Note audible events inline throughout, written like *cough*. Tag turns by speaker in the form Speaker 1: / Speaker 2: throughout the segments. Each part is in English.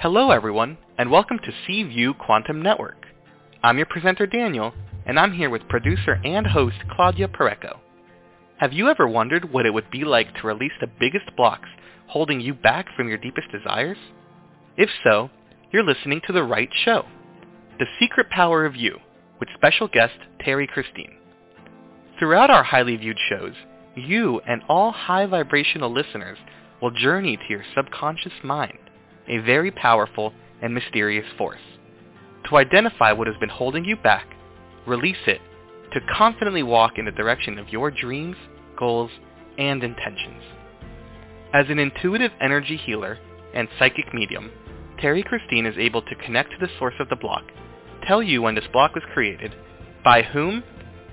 Speaker 1: Hello everyone, and welcome to C View Quantum Network. I'm your presenter Daniel, and I'm here with producer and host Claudia Pureco. Have you ever wondered what it would be like to release the biggest blocks holding you back from your deepest desires? If so, you're listening to the right show. The Secret Power of You, with special guest Terrie Christine. Throughout our highly viewed shows, you and all high vibrational listeners will journey to your subconscious mind, a very powerful and mysterious force. To identify what has been holding you back, release it, to confidently walk in the direction of your dreams, goals, and intentions. As an intuitive energy healer and psychic medium, Terrie Christine is able to connect to the source of the block, tell you when this block was created, by whom,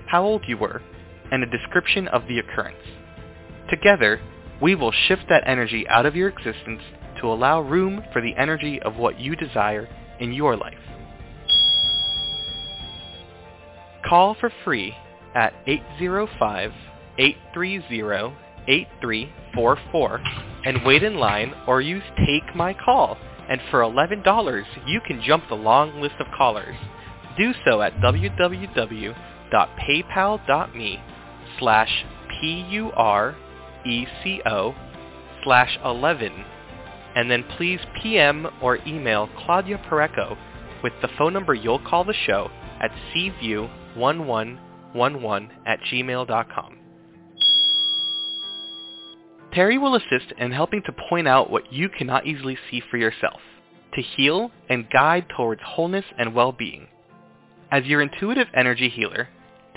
Speaker 1: how old you were, and a description of the occurrence. Together, we will shift that energy out of your existence to allow room for the energy of what you desire in your life. Call for free at 805-830-8344 and wait in line or use Take My Call. And for $11, you can jump the long list of callers. Do so at www.paypal.me slash P-U-R-E-C-O slash 11 and then please PM or email Claudia Pureco with the phone number you'll call the show at cview1111 at gmail.com. Terrie will assist in helping to point out what you cannot easily see for yourself, to heal and guide towards wholeness and well-being. As your intuitive energy healer,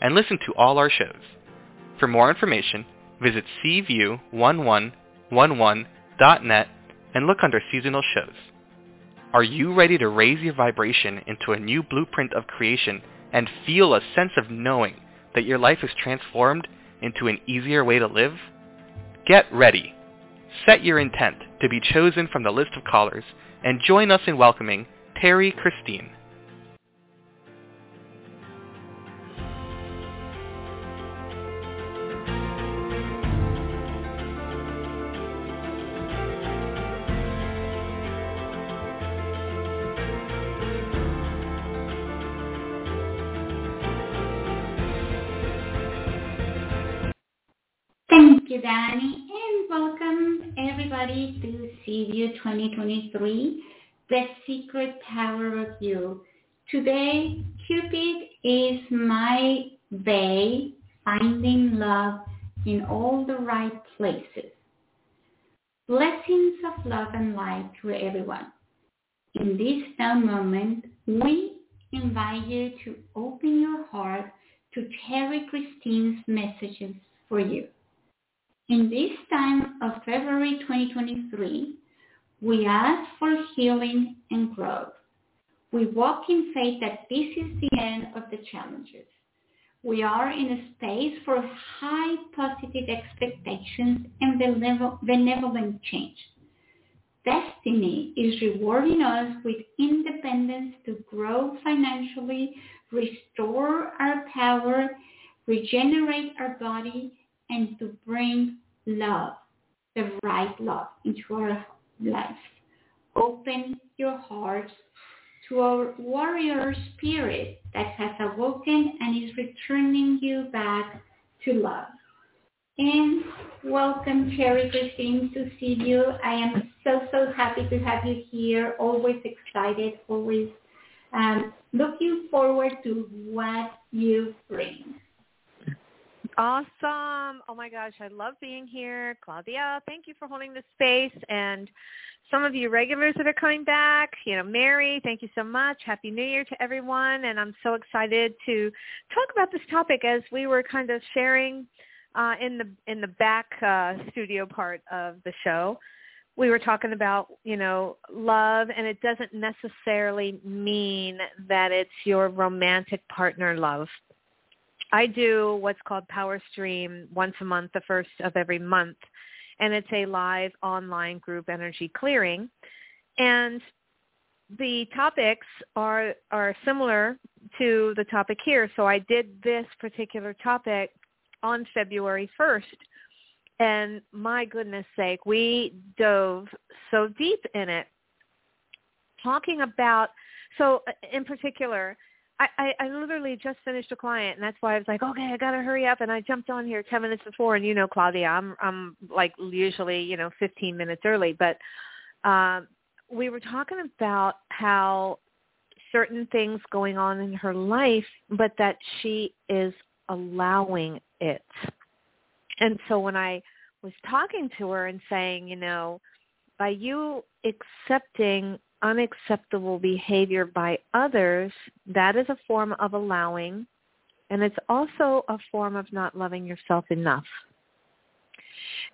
Speaker 1: and listen to all our shows. For more information, visit cview1111.net and look under seasonal shows. Are you ready to raise your vibration into a new blueprint of creation and feel a sense of knowing that your life is transformed into an easier way to live? Get ready. Set your intent to be chosen from the list of callers and join us in welcoming Terrie Christine.
Speaker 2: Danny, and welcome everybody to C View 2023, The Secret Power of You. Today, Cupid is my Bae, finding love in all the right places. Blessings of love and light to everyone. In this now moment, we invite you to open your heart to Terrie Christine's messages for you. In this time of February 2023, we ask for healing and growth. We walk in faith that this is the end of the challenges. We are in a space for high positive expectations and benevolent change. Destiny is rewarding us with independence to grow financially, restore our power, regenerate our body, and to bring love, the right love into our lives. Open your hearts to our warrior spirit that has awoken and is returning you back to love. And welcome, Terrie Christine, to see you. I am so, so happy to have you here. Always excited, always um, looking forward to what you bring.
Speaker 3: Awesome. Oh my gosh, I love being here. Claudia, thank you for holding the space. And some of you regulars that are coming back, you know, Mary, thank you so much. Happy New Year to everyone. And I'm so excited to talk about this topic as we were kind of sharing uh, in the in the back uh, studio part of the show. we were talking about, you know, love and it doesn't necessarily mean that it's your romantic partner love. I do what's called Power Stream once a month, the first of every month, and it's a live online group energy clearing. And the topics are are similar to the topic here. So I did this particular topic on February 1st. And my goodness sake, we dove so deep in it, talking about, so uh, in particular, I, I, I literally just finished a client, and that's why I was like, okay, I gotta hurry up, and I jumped on here ten minutes before, and you know, Claudia, I'm I'm like usually you know fifteen minutes early, but um, we were talking about how certain things going on in her life, but that she is allowing it. And so when I was talking to her and saying, you know, by you accepting unacceptable behavior by others, that is a form of allowing, and it's also a form of not loving yourself enough.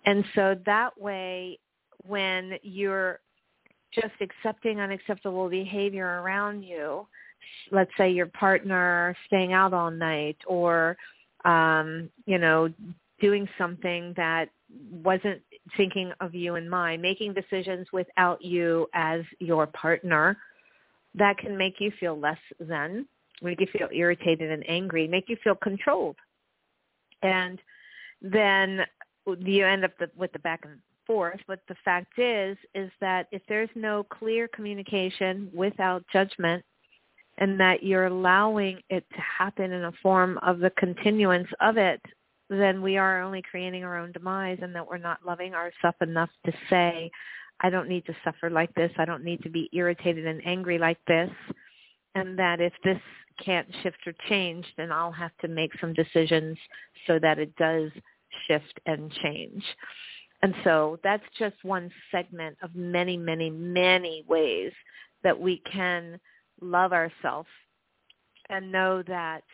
Speaker 3: And so that way, when you're just accepting unacceptable behavior around you, let's say your partner staying out all night or, um, you know, doing something that wasn't thinking of you and mind, making decisions without you as your partner, that can make you feel less than, make you feel irritated and angry, make you feel controlled. And then you end up with the back and forth. But the fact is, is that if there's no clear communication without judgment, and that you're allowing it to happen in a form of the continuance of it then we are only creating our own demise and that we're not loving ourselves enough to say, I don't need to suffer like this. I don't need to be irritated and angry like this. And that if this can't shift or change, then I'll have to make some decisions so that it does shift and change. And so that's just one segment of many, many, many ways that we can love ourselves and know that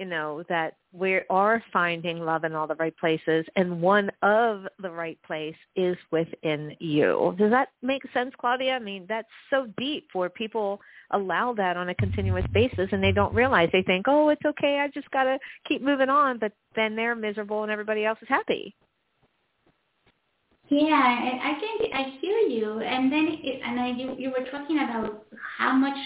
Speaker 3: you know, that we are finding love in all the right places, and one of the right place is within you. Does that make sense, Claudia? I mean, that's so deep where people allow that on a continuous basis, and they don't realize. They think, oh, it's okay, I just got to keep moving on, but then they're miserable and everybody else is happy.
Speaker 2: Yeah, I can I hear you, and then it, and I, you you were talking about how much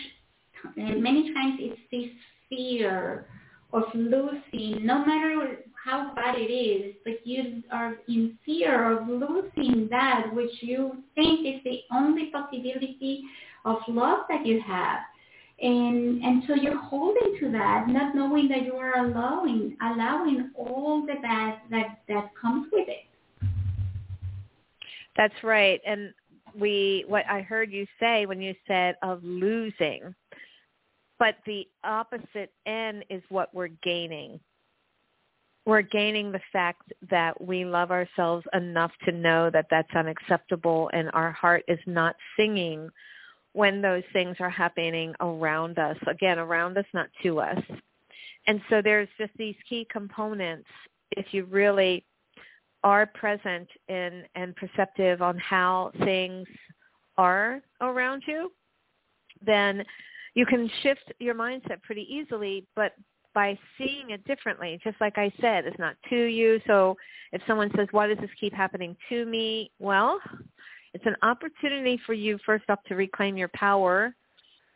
Speaker 2: many times it's this fear of losing, no matter how bad it is, but you are in fear of losing that which you think is the only possibility of love that you have. And and so you're holding to that, not knowing that you are allowing allowing all the bad that that comes with it.
Speaker 3: That's right. And we what I heard you say when you said of losing but the opposite end is what we're gaining. We're gaining the fact that we love ourselves enough to know that that's unacceptable and our heart is not singing when those things are happening around us. Again, around us, not to us. And so there's just these key components if you really are present in and perceptive on how things are around you, then you can shift your mindset pretty easily, but by seeing it differently, just like I said, it's not to you. So if someone says, why does this keep happening to me? Well, it's an opportunity for you first off to reclaim your power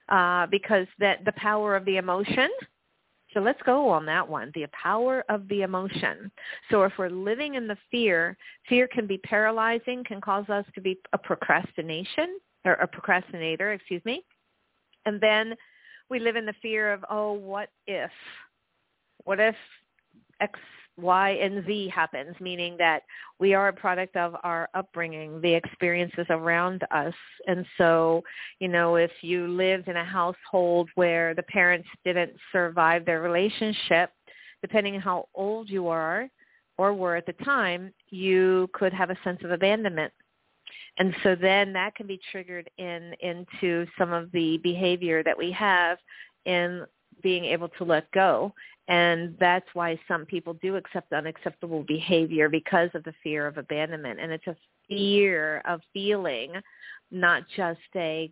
Speaker 3: uh, because that the power of the emotion. So let's go on that one, the power of the emotion. So if we're living in the fear, fear can be paralyzing, can cause us to be a procrastination or a procrastinator, excuse me. And then we live in the fear of, oh, what if? What if X, Y, and Z happens, meaning that we are a product of our upbringing, the experiences around us. And so, you know, if you lived in a household where the parents didn't survive their relationship, depending on how old you are or were at the time, you could have a sense of abandonment and so then that can be triggered in into some of the behavior that we have in being able to let go. And that's why some people do accept unacceptable behavior because of the fear of abandonment. And it's a fear of feeling, not just a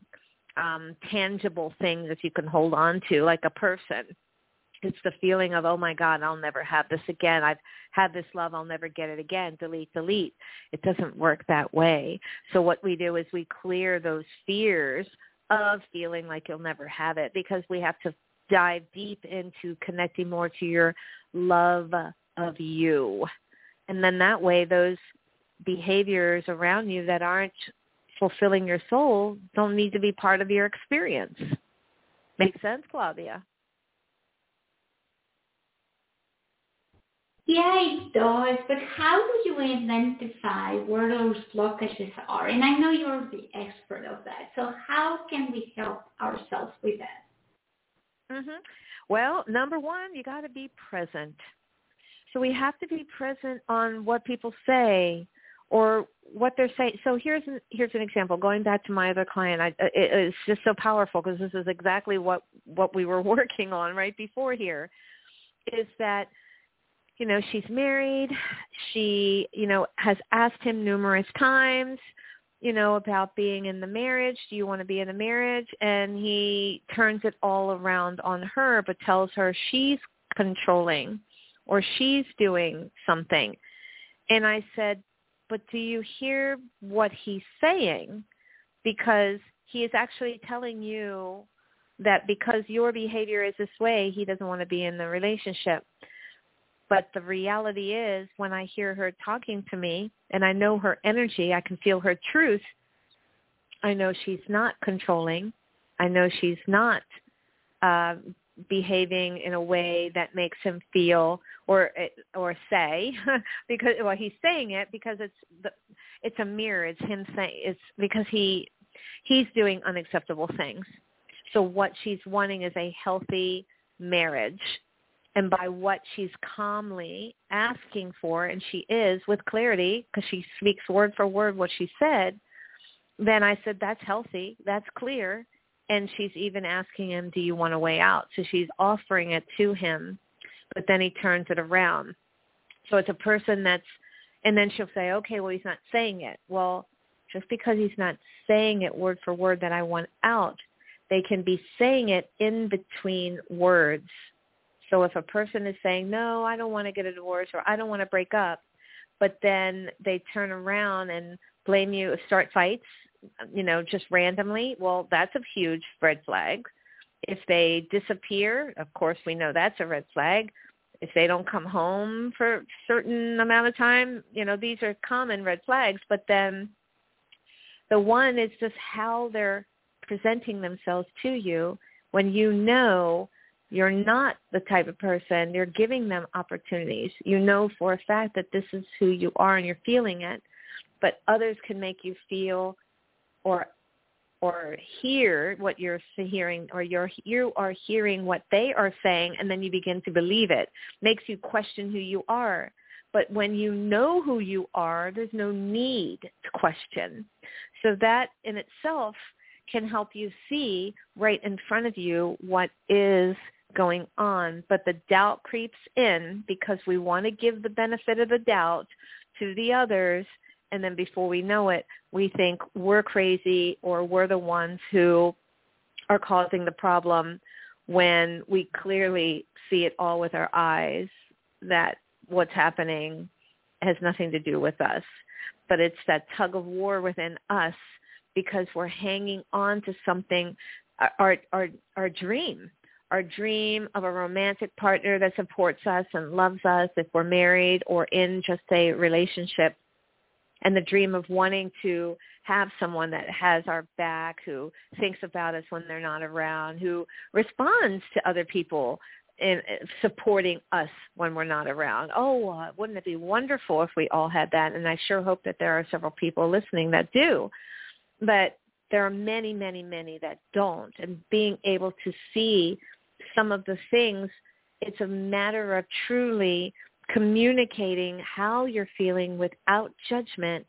Speaker 3: um, tangible thing that you can hold on to like a person. It's the feeling of, oh my God, I'll never have this again. I've had this love, I'll never get it again. Delete, delete. It doesn't work that way. So what we do is we clear those fears of feeling like you'll never have it because we have to dive deep into connecting more to your love of you. And then that way those behaviors around you that aren't fulfilling your soul don't need to be part of your experience. Make sense, Claudia?
Speaker 2: Yeah, it does. But how do you identify where those blockages are? And I know you're the expert of that. So how can we help ourselves with that?
Speaker 3: Mhm. Well, number one, you got to be present. So we have to be present on what people say or what they're saying. So here's an, here's an example. Going back to my other client, I, it, it's just so powerful because this is exactly what what we were *laughs* working on right before here. Is that you know she's married. She you know has asked him numerous times you know, about being in the marriage. Do you want to be in the marriage? And he turns it all around on her, but tells her she's controlling or she's doing something. And I said, but do you hear what he's saying? Because he is actually telling you that because your behavior is this way, he doesn't want to be in the relationship. But the reality is when I hear her talking to me and I know her energy, I can feel her truth. I know she's not controlling. I know she's not uh, behaving in a way that makes him feel or or say *laughs* because well he's saying it because it's the, it's a mirror it's him saying it's because he he's doing unacceptable things so what she's wanting is a healthy marriage and by what she's calmly asking for and she is with clarity because she speaks word for word what she said then i said that's healthy that's clear and she's even asking him, do you want a way out? So she's offering it to him, but then he turns it around. So it's a person that's, and then she'll say, okay, well, he's not saying it. Well, just because he's not saying it word for word that I want out, they can be saying it in between words. So if a person is saying, no, I don't want to get a divorce or I don't want to break up, but then they turn around and blame you, start fights, you know, just randomly, well, that's a huge red flag. If they disappear, of course, we know that's a red flag. If they don't come home for a certain amount of time, you know, these are common red flags. But then the one is just how they're presenting themselves to you when you know you're not the type of person, you're giving them opportunities. You know for a fact that this is who you are and you're feeling it, but others can make you feel or or hear what you're hearing or you're you are hearing what they are saying and then you begin to believe it. Makes you question who you are. But when you know who you are there's no need to question. So that in itself can help you see right in front of you what is going on but the doubt creeps in because we want to give the benefit of the doubt to the others and then before we know it, we think we're crazy or we're the ones who are causing the problem when we clearly see it all with our eyes that what's happening has nothing to do with us. But it's that tug of war within us because we're hanging on to something, our, our, our dream, our dream of a romantic partner that supports us and loves us if we're married or in just a relationship and the dream of wanting to have someone that has our back, who thinks about us when they're not around, who responds to other people in supporting us when we're not around. Oh, uh, wouldn't it be wonderful if we all had that? And I sure hope that there are several people listening that do. But there are many, many, many that don't. And being able to see some of the things, it's a matter of truly communicating how you're feeling without judgment,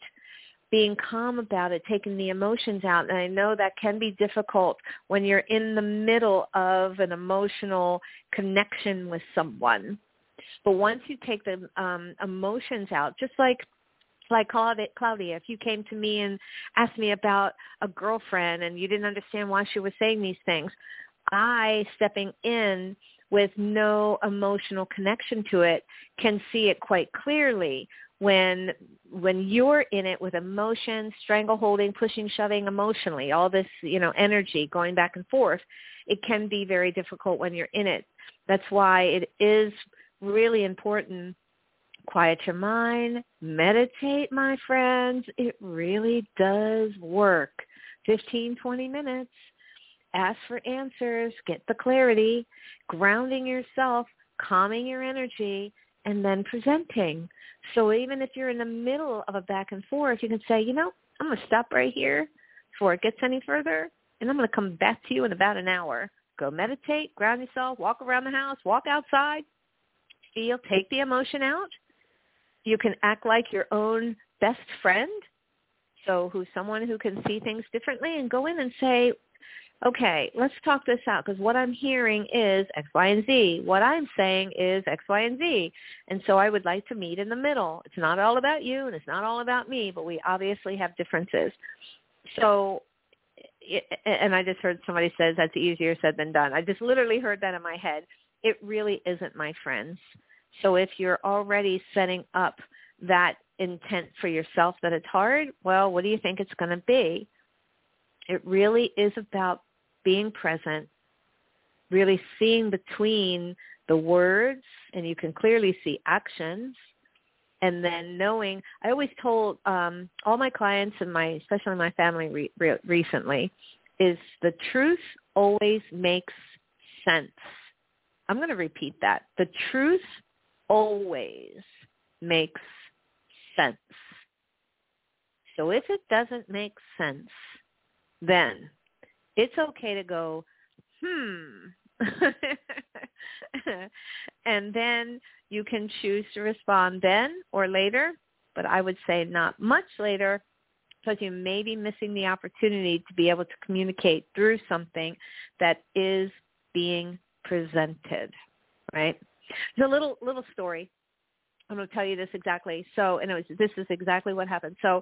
Speaker 3: being calm about it, taking the emotions out. And I know that can be difficult when you're in the middle of an emotional connection with someone. But once you take the um, emotions out, just like like Claudia, if you came to me and asked me about a girlfriend and you didn't understand why she was saying these things, I stepping in with no emotional connection to it can see it quite clearly when when you're in it with emotion, strangle holding pushing, shoving emotionally, all this, you know, energy going back and forth, it can be very difficult when you're in it. That's why it is really important quiet your mind, meditate, my friends. It really does work. 15, 20 minutes. Ask for answers, get the clarity, grounding yourself, calming your energy, and then presenting. So even if you're in the middle of a back and forth, you can say, you know, I'm going to stop right here before it gets any further, and I'm going to come back to you in about an hour. Go meditate, ground yourself, walk around the house, walk outside, feel, take the emotion out. You can act like your own best friend, so who's someone who can see things differently, and go in and say, okay, let's talk this out because what I'm hearing is X, Y, and Z. What I'm saying is X, Y, and Z. And so I would like to meet in the middle. It's not all about you and it's not all about me, but we obviously have differences. So, and I just heard somebody says that's easier said than done. I just literally heard that in my head. It really isn't, my friends. So if you're already setting up that intent for yourself that it's hard, well, what do you think it's going to be? It really is about being present, really seeing between the words, and you can clearly see actions, and then knowing. I always told um, all my clients and my, especially my family re- re- recently, is the truth always makes sense. I'm going to repeat that. The truth always makes sense. So if it doesn't make sense, then it's okay to go, hmm. *laughs* and then you can choose to respond then or later, but I would say not much later because you may be missing the opportunity to be able to communicate through something that is being presented, right? There's a little little story. I'm going to tell you this exactly. So, and it was this is exactly what happened. So,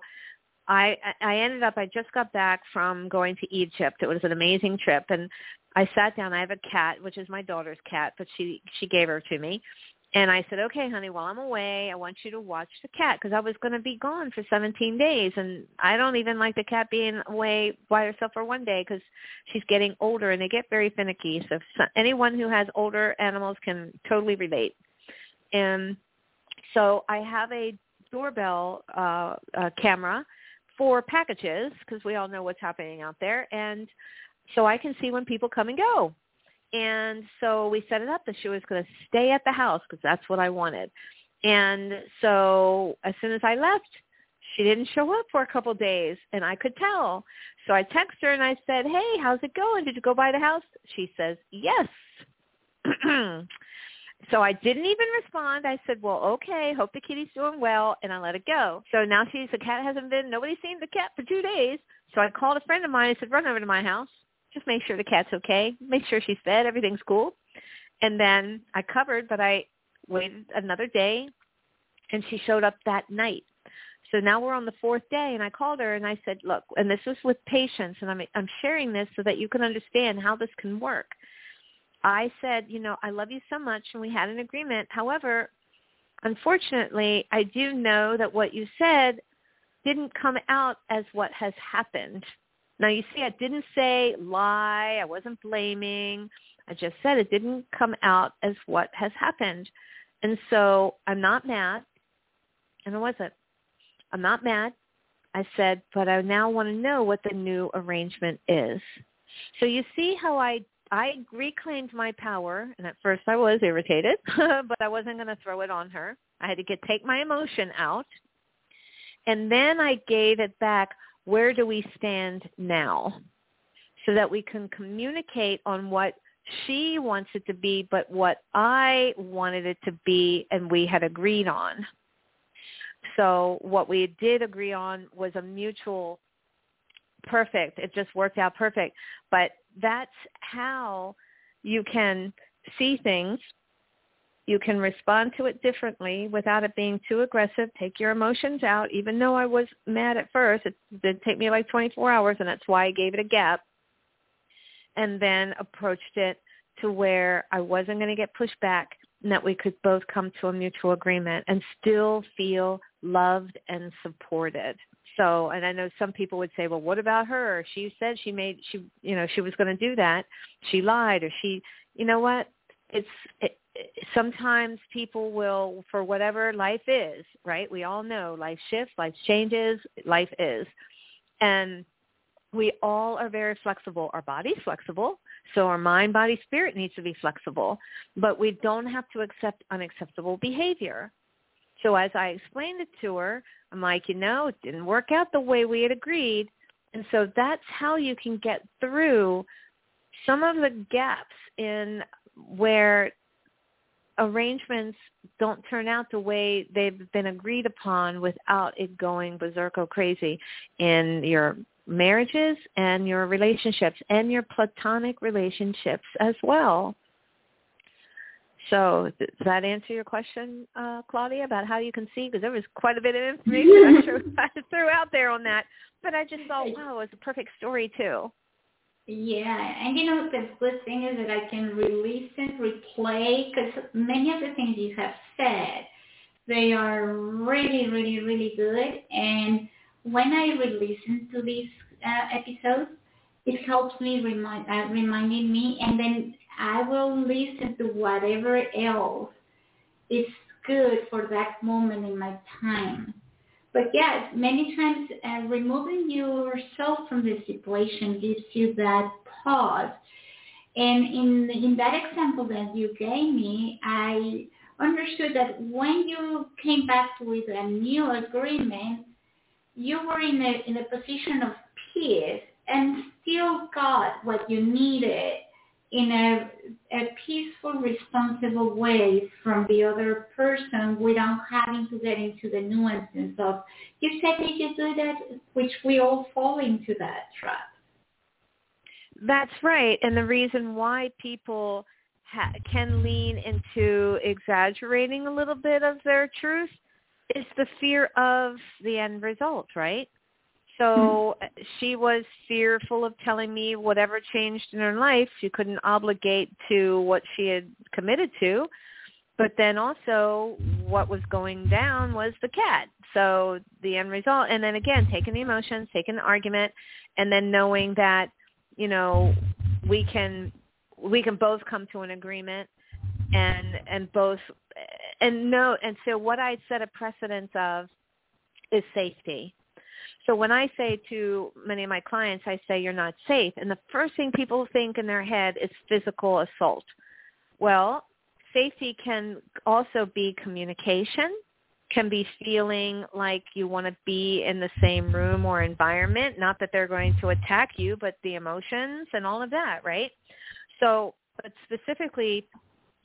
Speaker 3: I I ended up I just got back from going to Egypt. It was an amazing trip and I sat down. I have a cat, which is my daughter's cat, but she she gave her to me. And I said, "Okay, honey, while I'm away, I want you to watch the cat because I was going to be gone for 17 days and I don't even like the cat being away by herself for one day because she's getting older and they get very finicky. So, so anyone who has older animals can totally relate. And so I have a doorbell uh, uh camera for packages because we all know what's happening out there. And so I can see when people come and go. And so we set it up that she was going to stay at the house because that's what I wanted. And so as soon as I left, she didn't show up for a couple of days and I could tell. So I texted her and I said, hey, how's it going? Did you go by the house? She says, yes. *clears throat* So I didn't even respond. I said, well, okay, hope the kitty's doing well, and I let it go. So now she's, the cat hasn't been, nobody's seen the cat for two days. So I called a friend of mine and said, run over to my house. Just make sure the cat's okay. Make sure she's fed. Everything's cool. And then I covered, but I waited another day, and she showed up that night. So now we're on the fourth day, and I called her and I said, look, and this was with patience, and I'm, I'm sharing this so that you can understand how this can work. I said, you know, I love you so much and we had an agreement. However, unfortunately, I do know that what you said didn't come out as what has happened. Now you see, I didn't say lie. I wasn't blaming. I just said it didn't come out as what has happened. And so I'm not mad. And I wasn't. I'm not mad. I said, but I now want to know what the new arrangement is. So you see how I I reclaimed my power, and at first I was irritated, *laughs* but I wasn't going to throw it on her. I had to get take my emotion out, and then I gave it back. Where do we stand now? So that we can communicate on what she wants it to be, but what I wanted it to be, and we had agreed on. So what we did agree on was a mutual perfect. It just worked out perfect. But that's how you can see things You can respond to it differently without it being too aggressive. Take your emotions out. Even though I was mad at first, it did take me like 24 hours, and that's why I gave it a gap. And then approached it to where I wasn't going to get pushed back and that we could both come to a mutual agreement and still feel loved and supported. So, and I know some people would say, well, what about her? She said she made, she, you know, she was going to do that. She lied or she, you know what? It's, it, sometimes people will, for whatever life is, right? We all know life shifts, life changes, life is. And we all are very flexible. Our body's flexible. So our mind, body, spirit needs to be flexible. But we don't have to accept unacceptable behavior. So as I explained it to her, I'm like, you know, it didn't work out the way we had agreed. And so that's how you can get through some of the gaps in where arrangements don't turn out the way they've been agreed upon without it going berserko crazy in your marriages and your relationships and your platonic relationships as well. So does that answer your question, uh, Claudia, about how you can see? Because there was quite a bit of information *laughs* *laughs* I threw out there on that. But I just thought, wow, it was a perfect story too.
Speaker 2: Yeah, and you know the good thing is that I can release and replay because many of the things you have said, they are really, really, really good. And when I re-listen to these uh, episodes, it helps me remind uh, reminding me, and then I will listen to whatever else is good for that moment in my time. But yes, many times uh, removing yourself from the situation gives you that pause. And in in that example that you gave me, I understood that when you came back with a new agreement, you were in a in a position of peace and still got what you needed in a, a peaceful, responsible way from the other person without having to get into the nuances of, you said that you do that, which we all fall into that trap.
Speaker 3: That's right. And the reason why people ha- can lean into exaggerating a little bit of their truth is the fear of the end result, right? So mm-hmm. she was fearful of telling me whatever changed in her life. She couldn't obligate to what she had committed to. But then also what was going down was the cat. So the end result, and then again, taking the emotions, taking the argument, and then knowing that, you know, we can, we can both come to an agreement and, and both, and no, and so what I set a precedence of is safety so when I say to many of my clients, I say you're not safe, and the first thing people think in their head is physical assault. Well, safety can also be communication, can be feeling like you want to be in the same room or environment, not that they're going to attack you, but the emotions and all of that, right? So, but specifically,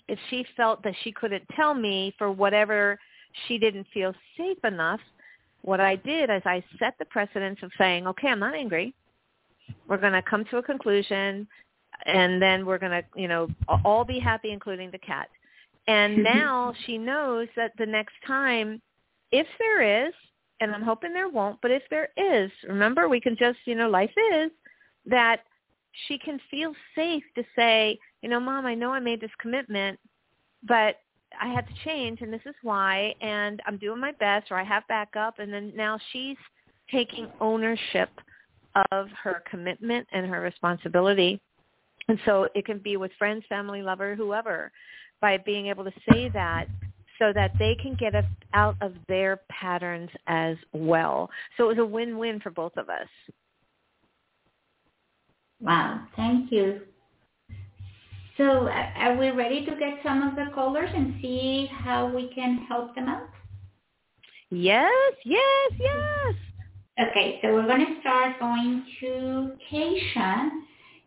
Speaker 3: if she felt that she couldn't tell me for whatever she didn't feel safe enough, what I did is I set the precedence of saying, okay, I'm not angry. We're going to come to a conclusion, and then we're going to, you know, all be happy, including the cat. And *laughs* now she knows that the next time, if there is, and I'm hoping there won't, but if there is, remember, we can just, you know, life is, that she can feel safe to say, you know, mom, I know I made this commitment, but I had to change and this is why and I'm doing my best or I have backup and then now she's taking ownership of her commitment and her responsibility. And so it can be with friends, family, lover, whoever, by being able to say that so that they can get out of their patterns as well. So it was a win-win for both of us.
Speaker 2: Wow, thank you. So uh, are we ready to get some of the callers and see how we can help them out?
Speaker 3: Yes, yes, yes.
Speaker 2: Okay, so we're going to start going to Keisha,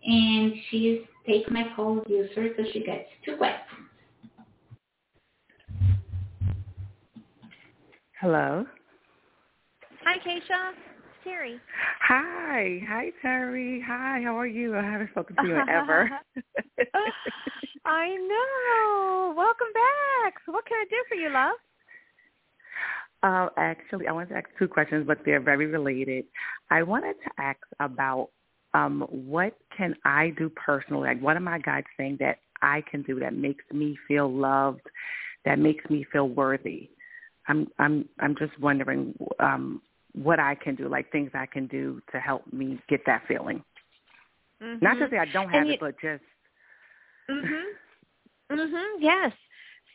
Speaker 2: and she's Take My Call user, so she gets two questions.
Speaker 4: Hello.
Speaker 3: Hi, Keisha. Terrie.
Speaker 4: Hi. Hi, Terrie. Hi, how are you? I haven't spoken to you in ever. *laughs*
Speaker 3: I know. Welcome back. So what can I do for you, love?
Speaker 4: Uh, actually, I wanted to ask two questions, but they're very related. I wanted to ask about um, what can I do personally? Like, what am I guys saying that I can do that makes me feel loved, that makes me feel worthy? I'm I'm I'm just wondering um, what I can do, like things I can do to help me get that feeling.
Speaker 3: Mm-hmm.
Speaker 4: Not to say I don't have
Speaker 3: And
Speaker 4: it, but just
Speaker 3: Mhm. Mhm. Yes.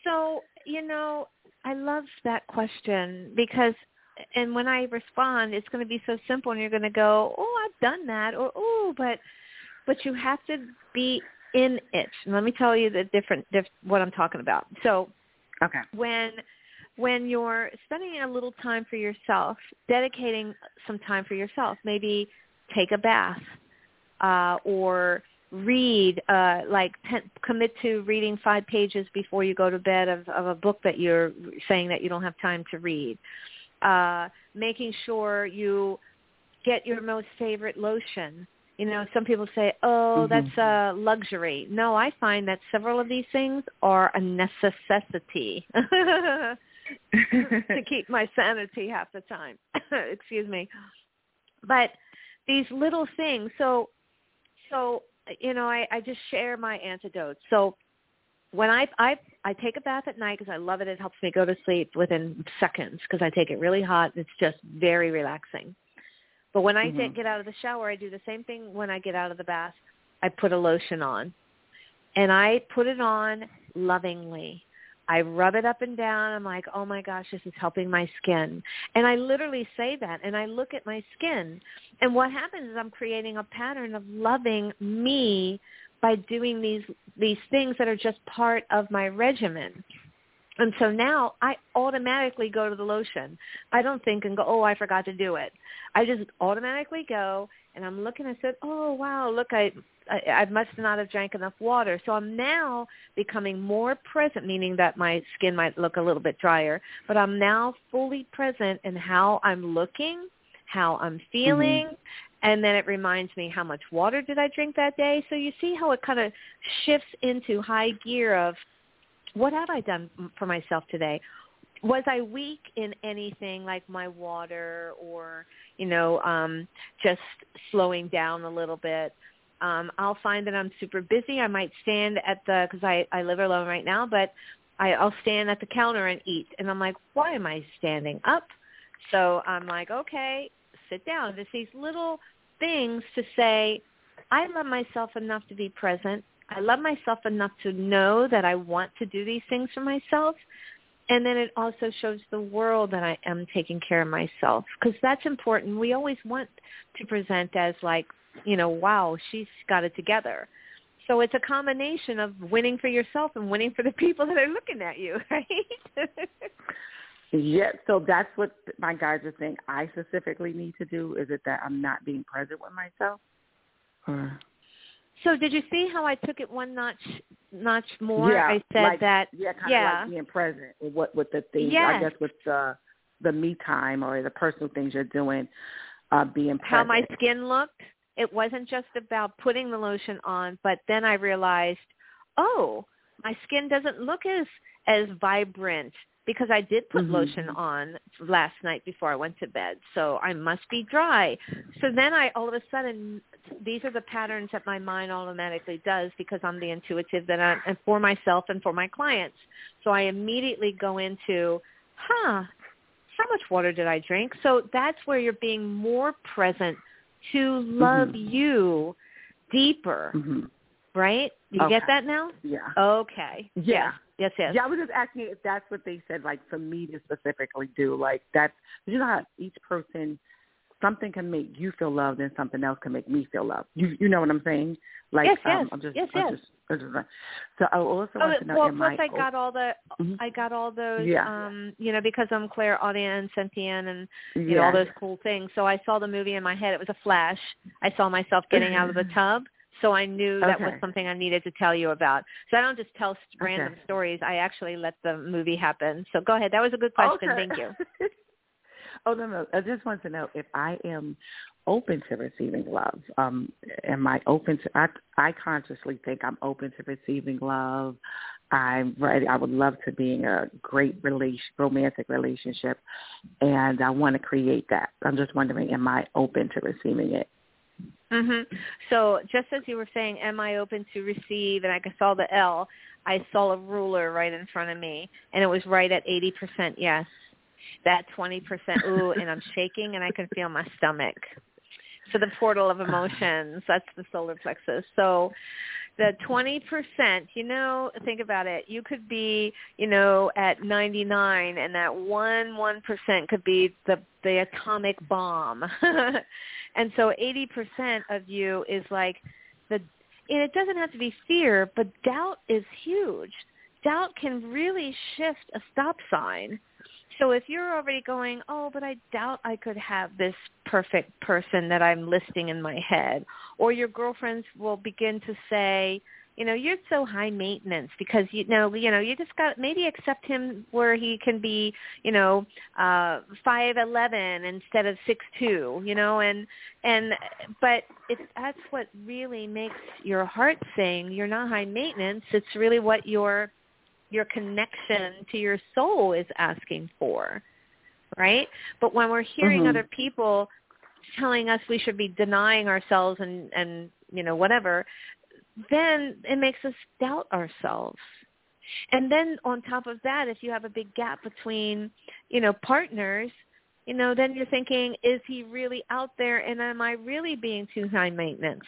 Speaker 3: So, you know, I love that question because and when I respond, it's going to be so simple and you're going to go, "Oh, I've done that." Or, "Oh, but but you have to be in it." And let me tell you the different diff, what I'm talking about. So,
Speaker 4: okay.
Speaker 3: when when you're spending a little time for yourself, dedicating some time for yourself, maybe take a bath uh, or read, uh, like ten, commit to reading five pages before you go to bed of, of a book that you're saying that you don't have time to read. Uh, making sure you get your most favorite lotion. You know, some people say, "Oh,
Speaker 4: Mhm.
Speaker 3: that's a luxury." No, I find that several of these things are a necessity. *laughs* *laughs* to keep my sanity half the time. *laughs* Excuse me. But these little things, so so you know, I, I just share my antidotes. So when I I I take a bath at night because I love it. It helps me go to sleep within seconds because I take it really hot. It's just very relaxing. But when I
Speaker 4: Mhm.
Speaker 3: get- get out of the shower, I do the same thing when I get out of the bath. I put a lotion on, and I put it on lovingly. I rub it up and down. I'm like, oh my gosh, this is helping my skin. And I literally say that, and I look at my skin. And what happens is I'm creating a pattern of loving me by doing these these things that are just part of my regimen. And so now I automatically go to the lotion. I don't think and go, oh, I forgot to do it. I just automatically go and I'm looking. And I said, oh wow, look, I I, I must not have drank enough water. So I'm now becoming more present, meaning that my skin might look a little bit drier, but I'm now fully present in how I'm looking, how I'm feeling, and then it reminds me how much water did I drink that day. So you see how it kind of shifts into high gear of what have I done for myself today? Was I weak in anything like my water or, you know, um, just slowing down a little bit? Um, I'll find that I'm super busy. I might stand at the, because I, I live alone right now, but I, I'll stand at the counter and eat. And I'm like, why am I standing up? So I'm like, okay, sit down. Just these little things to say, I love myself enough to be present. I love myself enough to know that I want to do these things for myself. And then it also shows the world that I am taking care of myself because that's important. We always want to present as like, you know, wow, she's got it together. So it's a combination of winning for yourself and winning for the people that are looking at you, *laughs* right?
Speaker 4: Yeah, so that's what my guys are saying. I specifically need to do. Is it that I'm not being present with myself? Or
Speaker 3: so did you see how I took it one notch notch more?
Speaker 4: yeah,
Speaker 3: I said
Speaker 4: like,
Speaker 3: that
Speaker 4: yeah, kind
Speaker 3: yeah.
Speaker 4: of like being present with what with the things.
Speaker 3: Yes.
Speaker 4: I guess with the the me time or the personal things you're doing, uh, being present.
Speaker 3: how my skin looked. It wasn't just about putting the lotion on, but then I realized, oh, my skin doesn't look as as vibrant because I did put
Speaker 4: Mhm.
Speaker 3: lotion on last night before I went to bed. So I must be dry. So then I all of a sudden these are the patterns that my mind automatically does because I'm the intuitive that I'm and for myself and for my clients. So I immediately go into, huh, how much water did I drink? So that's where you're being more present to love
Speaker 4: Mhm.
Speaker 3: you deeper,
Speaker 4: hmm
Speaker 3: right? You get that now?
Speaker 4: Yeah.
Speaker 3: Okay.
Speaker 4: Yeah.
Speaker 3: Yes, yes.
Speaker 4: Yeah, I was just asking if that's what they said, like for me to specifically do. Like that's you know how each person something can make you feel loved and something else can make me feel loved. You you know what I'm saying? Like
Speaker 3: Yes,
Speaker 4: um,
Speaker 3: yes,
Speaker 4: I'm just
Speaker 3: yes,
Speaker 4: I'm
Speaker 3: yes.
Speaker 4: just so I also
Speaker 3: Oh,
Speaker 4: want to know
Speaker 3: well, plus
Speaker 4: I
Speaker 3: I got all the
Speaker 4: Mhm.
Speaker 3: I got all those
Speaker 4: Yeah.
Speaker 3: um you know because I'm clairaudient and sentient and you
Speaker 4: yeah.
Speaker 3: know all those cool things. So I saw the movie in my head. It was a flash. I saw myself getting out of the tub. So I knew that was something I needed to tell you about. So I don't just tell random
Speaker 4: Okay.
Speaker 3: stories. I actually let the movie happen. So go ahead. That was a good question.
Speaker 4: Okay.
Speaker 3: Thank you. *laughs*
Speaker 4: oh no no. I just want to know if I am open to receiving love. Um am I open to I I consciously think I'm open to receiving love. I'm ready. I would love to be in a great relation, romantic relationship, and I want to create that. I'm just wondering, am I open to receiving it?
Speaker 3: Mhm. So just as you were saying, am I open to receive? And I saw the L. I saw a ruler right in front of me, and it was right at 80% yes. That 20% ooh, and I'm shaking, and I can feel my stomach. So the portal of emotions, *laughs* that's the solar plexus. So the 20%, you know, think about it. You could be, you know, at 99 and that 1 1% could be the the atomic bomb. *laughs* and so 80% of you is like the and it doesn't have to be fear, but doubt is huge. Doubt can really shift a stop sign so if you're already going, oh, but I doubt I could have this perfect person that I'm listing in my head, or your girlfriends will begin to say, you know, you're so high maintenance because you know, you know, you just got maybe accept him where he can be, you know, uh five eleven instead of six two, you know, and and but if that's what really makes your heart sing, you're not high maintenance. It's really what your your connection to your soul is asking for, right? But when we're hearing mm-hmm. other people telling us we should be denying ourselves and and you know whatever, then it makes us doubt ourselves. And then on top of that, if you have a big gap between, you know, partners, you know, then you're thinking, is he really out there and am I really being too high maintenance?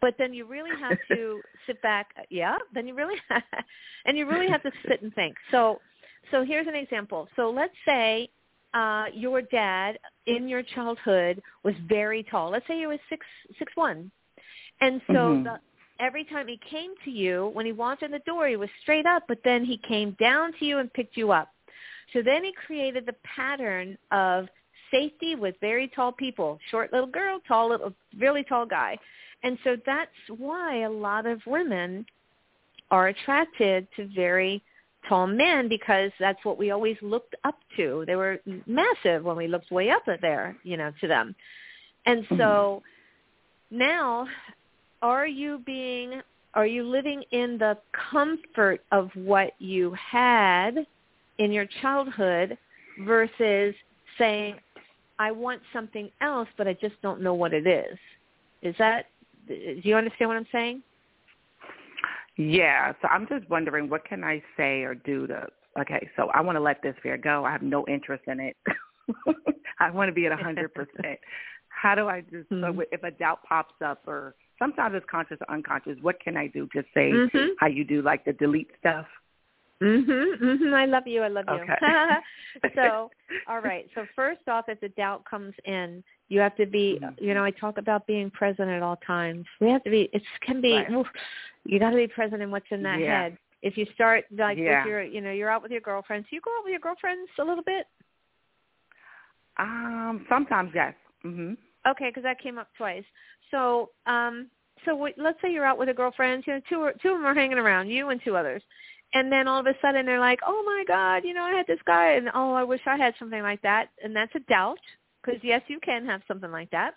Speaker 3: but then you really have to *laughs* sit back yeah then you really *laughs* have, and you really have to sit and think. So so here's an example. So let's say uh your dad in your childhood was very tall. Let's say he was six six one. And so mm-hmm. the every time he came to you when he walked in the door he was straight up but then he came down to you and picked you up. So then he created the pattern of safety with very tall people. Short little girl tall little really tall guy. And so that's why a lot of women are attracted to very tall men because that's what we always looked up to. They were massive when we looked way up at there, you know, to them. And so mm-hmm. now are you being are you living in the comfort of what you had in your childhood versus saying I want something else but I just don't know what it is. Is that do you understand what I'm saying?
Speaker 4: Yeah. So I'm just wondering, what can I say or do to? Okay, so I want to let this fear go. I have no interest in it. *laughs* I want to be at a hundred *laughs* percent. How do I just? Mm-hmm. So if a doubt pops up, or sometimes it's conscious or unconscious, what can I do? Just say mm-hmm. how you do, like the delete stuff.
Speaker 3: Mhm. Mhm. I love you. I love you. Okay. *laughs* so, all right. So first off, if the doubt comes in, you have to be. Mm-hmm. You know, I talk about being present at all times. We have to be. It can be. Right. Oof, you got to be present in what's in that yeah. head. If you start like yeah. with your, you know, you're out with your girlfriends. Do you go out with your girlfriends a little bit?
Speaker 4: Um, sometimes yes. Mhm.
Speaker 3: Okay, because that came up twice. So, um, so w- let's say you're out with a girlfriend. You know, two or, two of them are hanging around, you and two others and then all of a sudden they're like, "Oh my God, you know, I had this guy, and oh, I wish I had something like that," and that's a doubt because yes, you can have something like that,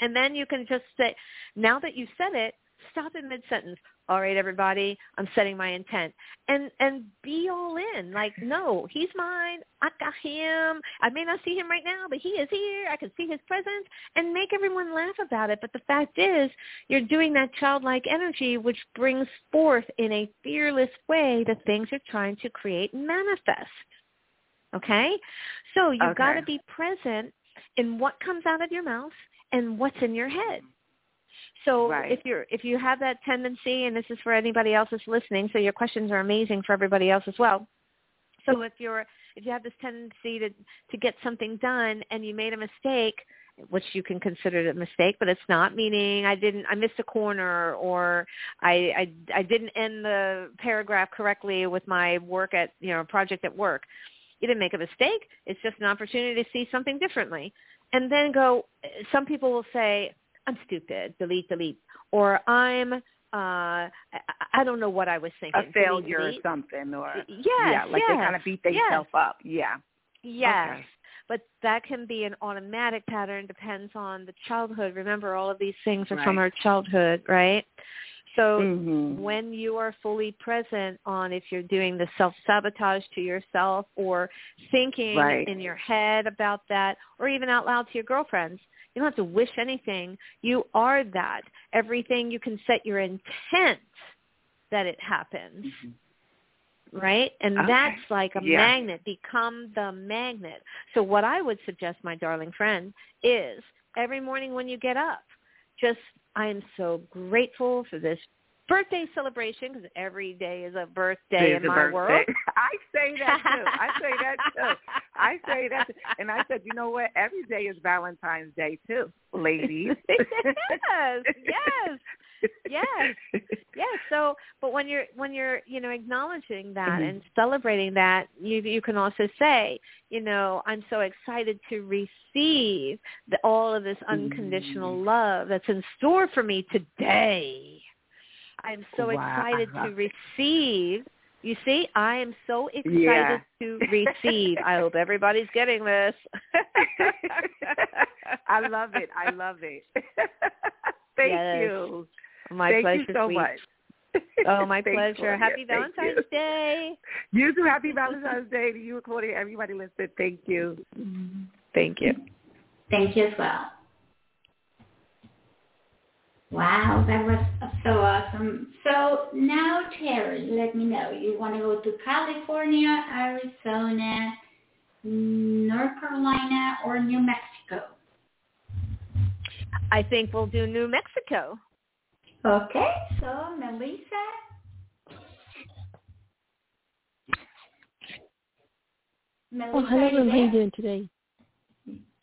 Speaker 3: and then you can just say, now that you said it, stop in mid sentence all right everybody i'm setting my intent. And and be all in. Like no he's mine. I got him. I may not see him right now but he is here. I can see his presence and make everyone laugh about it. But the fact is you're doing that childlike energy which brings forth in a fearless way the things you're trying to create and manifest. Okay? So you've okay. got to be present in what comes out of your mouth and what's in your head so right. if you're if you have that tendency, and this is for anybody else that's listening, so your questions are amazing for everybody else as well. So if you're if you have this tendency to to get something done and you made a mistake, which you can consider it a mistake, but it's not. Meaning, I didn't, I missed a corner, or I, I, I didn't end the paragraph correctly with my work at, you know, project at work. You didn't make a mistake. It's just an opportunity to see something differently, and then go. Some people will say, I'm stupid, delete, delete, or I'm uh I don't know what I was thinking.
Speaker 4: A failure delete, delete. or something or yes, yeah, like yes, they kind of beat themselves yes. up. Yeah.
Speaker 3: Yes. Okay. But that can be an automatic pattern, depends on the childhood. Remember all of these things are right. from our childhood, right? So
Speaker 4: mm-hmm.
Speaker 3: when you are fully present on if you're doing the self-sabotage to yourself or thinking
Speaker 4: right.
Speaker 3: in your head about that or even out loud to your girlfriends, you don't have to wish anything. You are that. Everything you can set your intent that it happens.
Speaker 4: Mm-hmm
Speaker 3: right? And
Speaker 4: okay.
Speaker 3: that's like a
Speaker 4: yeah.
Speaker 3: magnet. Become the magnet. So what I would suggest, my darling friend, is every morning when you get up, just I am so grateful for this birthday celebration because every day is a birthday in my
Speaker 4: birthday.
Speaker 3: world. *laughs*
Speaker 4: I say that too. I say that *laughs* too. I say that, too. and I said, you know what? Every day is Valentine's Day too, ladies. *laughs*
Speaker 3: yes, yes yes yes so but when you're when you're you know acknowledging that
Speaker 4: mm-hmm.
Speaker 3: and celebrating that you you can also say you know i'm so excited to receive the, all of this unconditional
Speaker 4: mm-hmm.
Speaker 3: love that's in store for me today i'm so
Speaker 4: wow.
Speaker 3: excited to receive you see, I am so excited
Speaker 4: yeah.
Speaker 3: to receive. I hope everybody's getting this. *laughs*
Speaker 4: I love it. I love it. *laughs* Thank
Speaker 3: yes.
Speaker 4: you.
Speaker 3: My
Speaker 4: Thank
Speaker 3: pleasure.
Speaker 4: you so
Speaker 3: sweet.
Speaker 4: much.
Speaker 3: Oh, *laughs* my
Speaker 4: Thanks,
Speaker 3: pleasure.
Speaker 4: Claudia.
Speaker 3: Happy
Speaker 4: Thank
Speaker 3: Valentine's
Speaker 4: you.
Speaker 3: Day.
Speaker 4: You too. Happy Valentine's Day to you, Claudia. Everybody listen. Thank you.
Speaker 3: Thank you.
Speaker 2: Thank you as well. Wow, that was so awesome. So now, Terrie, let me know. You want to go to California, Arizona, North Carolina, or New Mexico?
Speaker 3: I think we'll do New Mexico.
Speaker 2: Okay, so Melissa. Oh, Melissa
Speaker 5: oh, hello,
Speaker 2: you
Speaker 5: How are you doing today?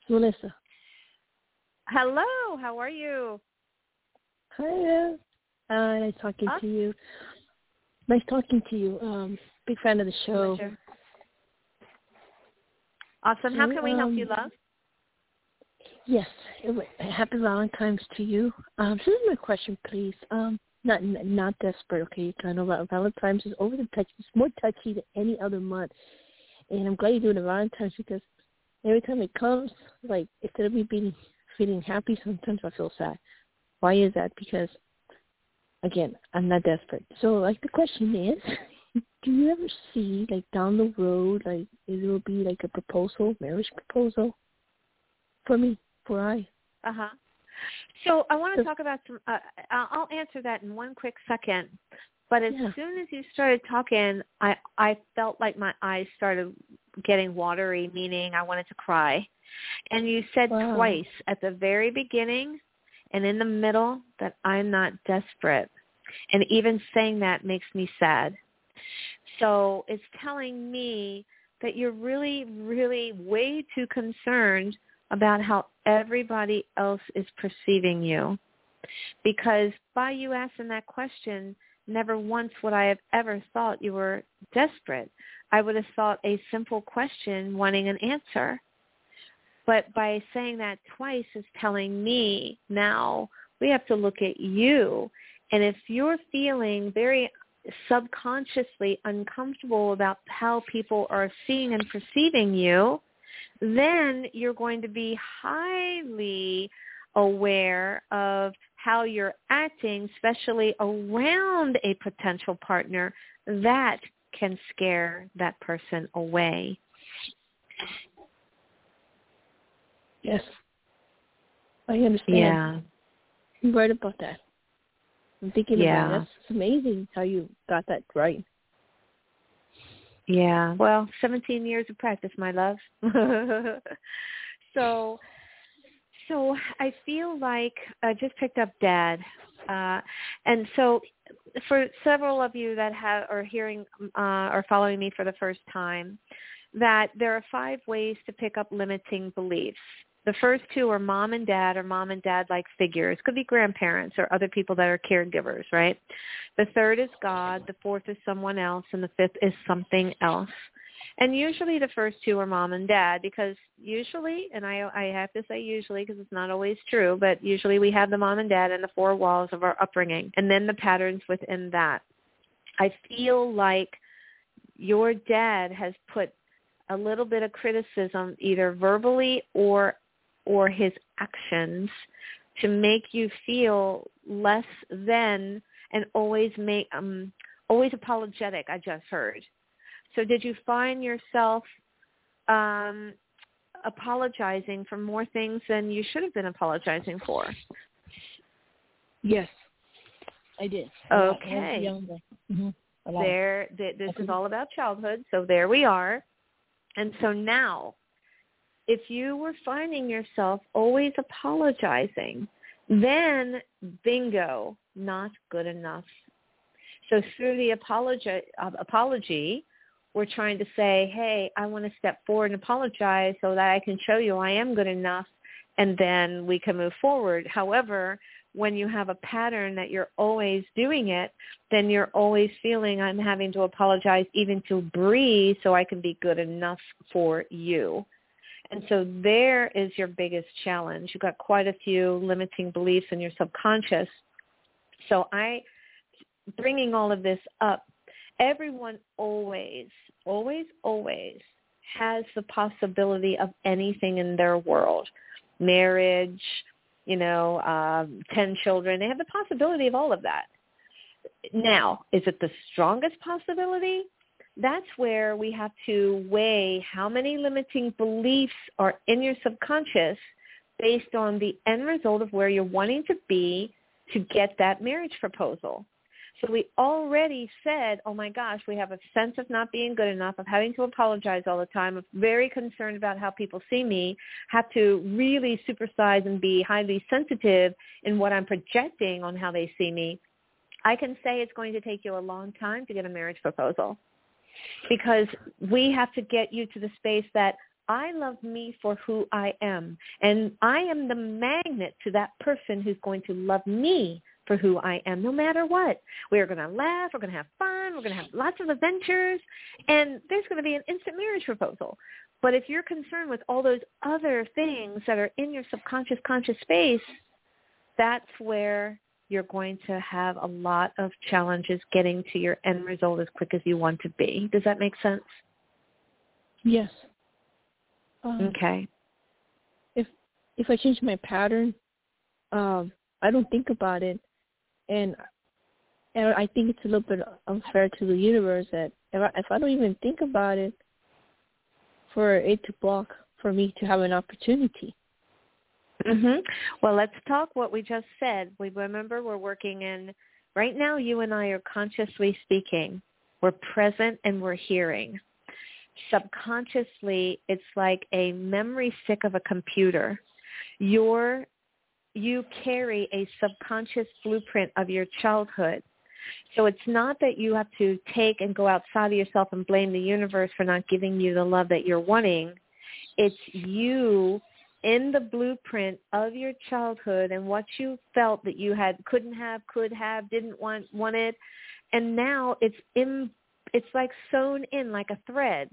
Speaker 5: Melissa.
Speaker 3: Hello, how are you?
Speaker 5: Hi, uh, nice talking huh? to you. Nice talking to you. Um, big fan of the show.
Speaker 3: Pleasure. Awesome. How can we
Speaker 5: um,
Speaker 3: help you, love?
Speaker 5: Yes. Happy Valentine's to you. Um, this is my question, please. Um, not not desperate, okay? I know Valentine's is over the touch. It's more touchy than any other month, and I'm glad you're doing the Valentine's because every time it comes, like instead of me being feeling happy, sometimes I feel sad. Why is that? Because again, I'm not desperate. So like the question is, *laughs* do you ever see like down the road, like it will be like a proposal, marriage proposal for me, for I?
Speaker 3: Uh huh. So I want to talk about some. Uh, I'll answer that in one quick second. But as
Speaker 5: yeah.
Speaker 3: soon as you started talking, I I felt like my eyes started getting watery, meaning I wanted to cry. And you said
Speaker 5: wow.
Speaker 3: twice at the very beginning and in the middle that I'm not desperate. And even saying that makes me sad. So it's telling me that you're really, really way too concerned about how everybody else is perceiving you. Because by you asking that question, never once would I have ever thought you were desperate. I would have thought a simple question wanting an answer. But by saying that twice is telling me now we have to look at you. And if you're feeling very subconsciously uncomfortable about how people are seeing and perceiving you, then you're going to be highly aware of how you're acting, especially around a potential partner, that can scare that person away.
Speaker 5: Yes. I understand.
Speaker 3: Yeah.
Speaker 5: You're right about that. I'm thinking
Speaker 3: yeah.
Speaker 5: about it. It's amazing how you got that right.
Speaker 3: Yeah. Well, 17 years of practice, my love. *laughs* so so I feel like I just picked up dad. Uh and so for several of you that have are hearing uh or following me for the first time that there are five ways to pick up limiting beliefs. The first two are mom and dad or mom and dad like figures. Could be grandparents or other people that are caregivers, right? The third is God. The fourth is someone else. And the fifth is something else. And usually the first two are mom and dad because usually, and I, I have to say usually because it's not always true, but usually we have the mom and dad in the four walls of our upbringing and then the patterns within that. I feel like your dad has put a little bit of criticism either verbally or or his actions to make you feel less than and always make um always apologetic. I just heard. So did you find yourself um apologizing for more things than you should have been apologizing for?
Speaker 5: Yes, I did.
Speaker 3: Okay.
Speaker 5: Mm-hmm.
Speaker 3: There, th- this is all about childhood. So there we are. And so now, if you were finding yourself always apologizing, then bingo, not good enough. So through the apology, uh, apology, we're trying to say, hey, I want to step forward and apologize so that I can show you I am good enough, and then we can move forward. However, when you have a pattern that you're always doing it, then you're always feeling I'm having to apologize even to breathe so I can be good enough for you. And so there is your biggest challenge. You've got quite a few limiting beliefs in your subconscious. So I, bringing all of this up, everyone always, always, always has the possibility of anything in their world. Marriage, you know, um, 10 children. They have the possibility of all of that. Now, is it the strongest possibility? That's where we have to weigh how many limiting beliefs are in your subconscious based on the end result of where you're wanting to be to get that marriage proposal. So we already said, oh my gosh, we have a sense of not being good enough, of having to apologize all the time, of very concerned about how people see me, have to really supersize and be highly sensitive in what I'm projecting on how they see me. I can say it's going to take you a long time to get a marriage proposal because we have to get you to the space that I love me for who I am. And I am the magnet to that person who's going to love me for who I am, no matter what. We're going to laugh. We're going to have fun. We're going to have lots of adventures. And there's going to be an instant marriage proposal. But if you're concerned with all those other things that are in your subconscious conscious space, that's where you're going to have a lot of challenges getting to your end result as quick as you want to be. Does that make sense?
Speaker 5: Yes.
Speaker 3: Um, okay.
Speaker 5: If if I change my pattern, um, I don't think about it and and I think it's a little bit unfair to the universe that if I, if I don't even think about it, for it to block for me to have an opportunity.
Speaker 3: Mhm. Well, let's talk what we just said. We remember we're working in right now. You and I are consciously speaking. We're present and we're hearing. Subconsciously, it's like a memory stick of a computer. You're you carry a subconscious blueprint of your childhood. So it's not that you have to take and go outside of yourself and blame the universe for not giving you the love that you're wanting. It's you in the blueprint of your childhood and what you felt that you had couldn't have, could have, didn't want wanted, and now it's in it's like sewn in like a thread.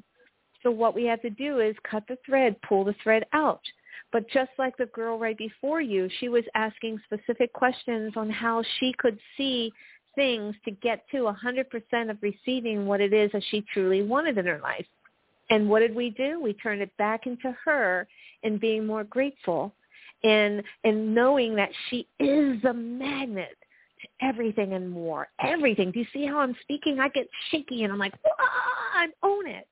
Speaker 3: So what we have to do is cut the thread, pull the thread out. But just like the girl right before you, she was asking specific questions on how she could see things to get to 100% of receiving what it is that she truly wanted in her life. And what did we do? We turned it back into her and being more grateful and and knowing that she is a magnet to everything and more. Everything. Do you see how I'm speaking? I get shaky and I'm like, I own it.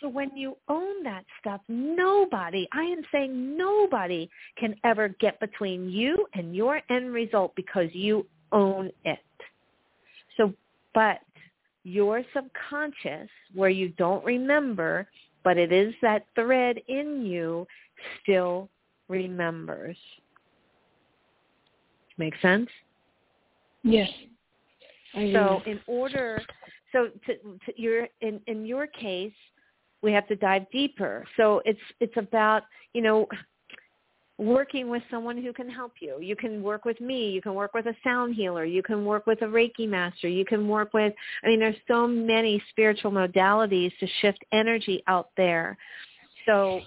Speaker 3: So when you own that stuff, nobody, I am saying nobody can ever get between you and your end result because you own it. So, but your subconscious, where you don't remember, but it is that thread in you, still remembers. Make sense?
Speaker 5: Yes.
Speaker 3: so in order, so to, to your in in your case, we have to dive deeper. So it's it's about, you know, working with someone who can help you. You can work with me, you can work with a sound healer, you can work with a Reiki master, you can work with I mean there's so many spiritual modalities to shift energy out there. So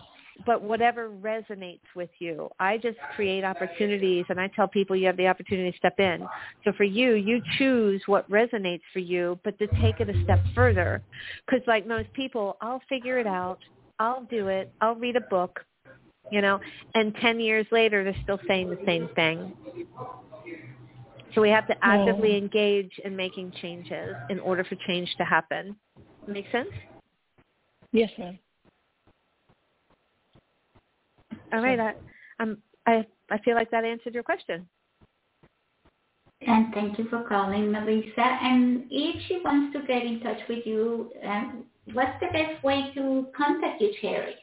Speaker 3: but whatever resonates with you. I just create opportunities and I tell people you have the opportunity to step in. So for you, you choose what resonates for you, but to take it a step further. Because like most people, I'll figure it out. I'll do it. I'll read a book, you know, and 10 years later, they're still saying the same thing. So we have to actively engage in making changes in order for change to happen. Make sense?
Speaker 5: Yes, ma'am.
Speaker 3: All right. I, um, I I feel like that answered your question.
Speaker 2: And thank you for calling, Melissa. And if she wants to get in touch with you, um, what's the best way to contact you, Terrie?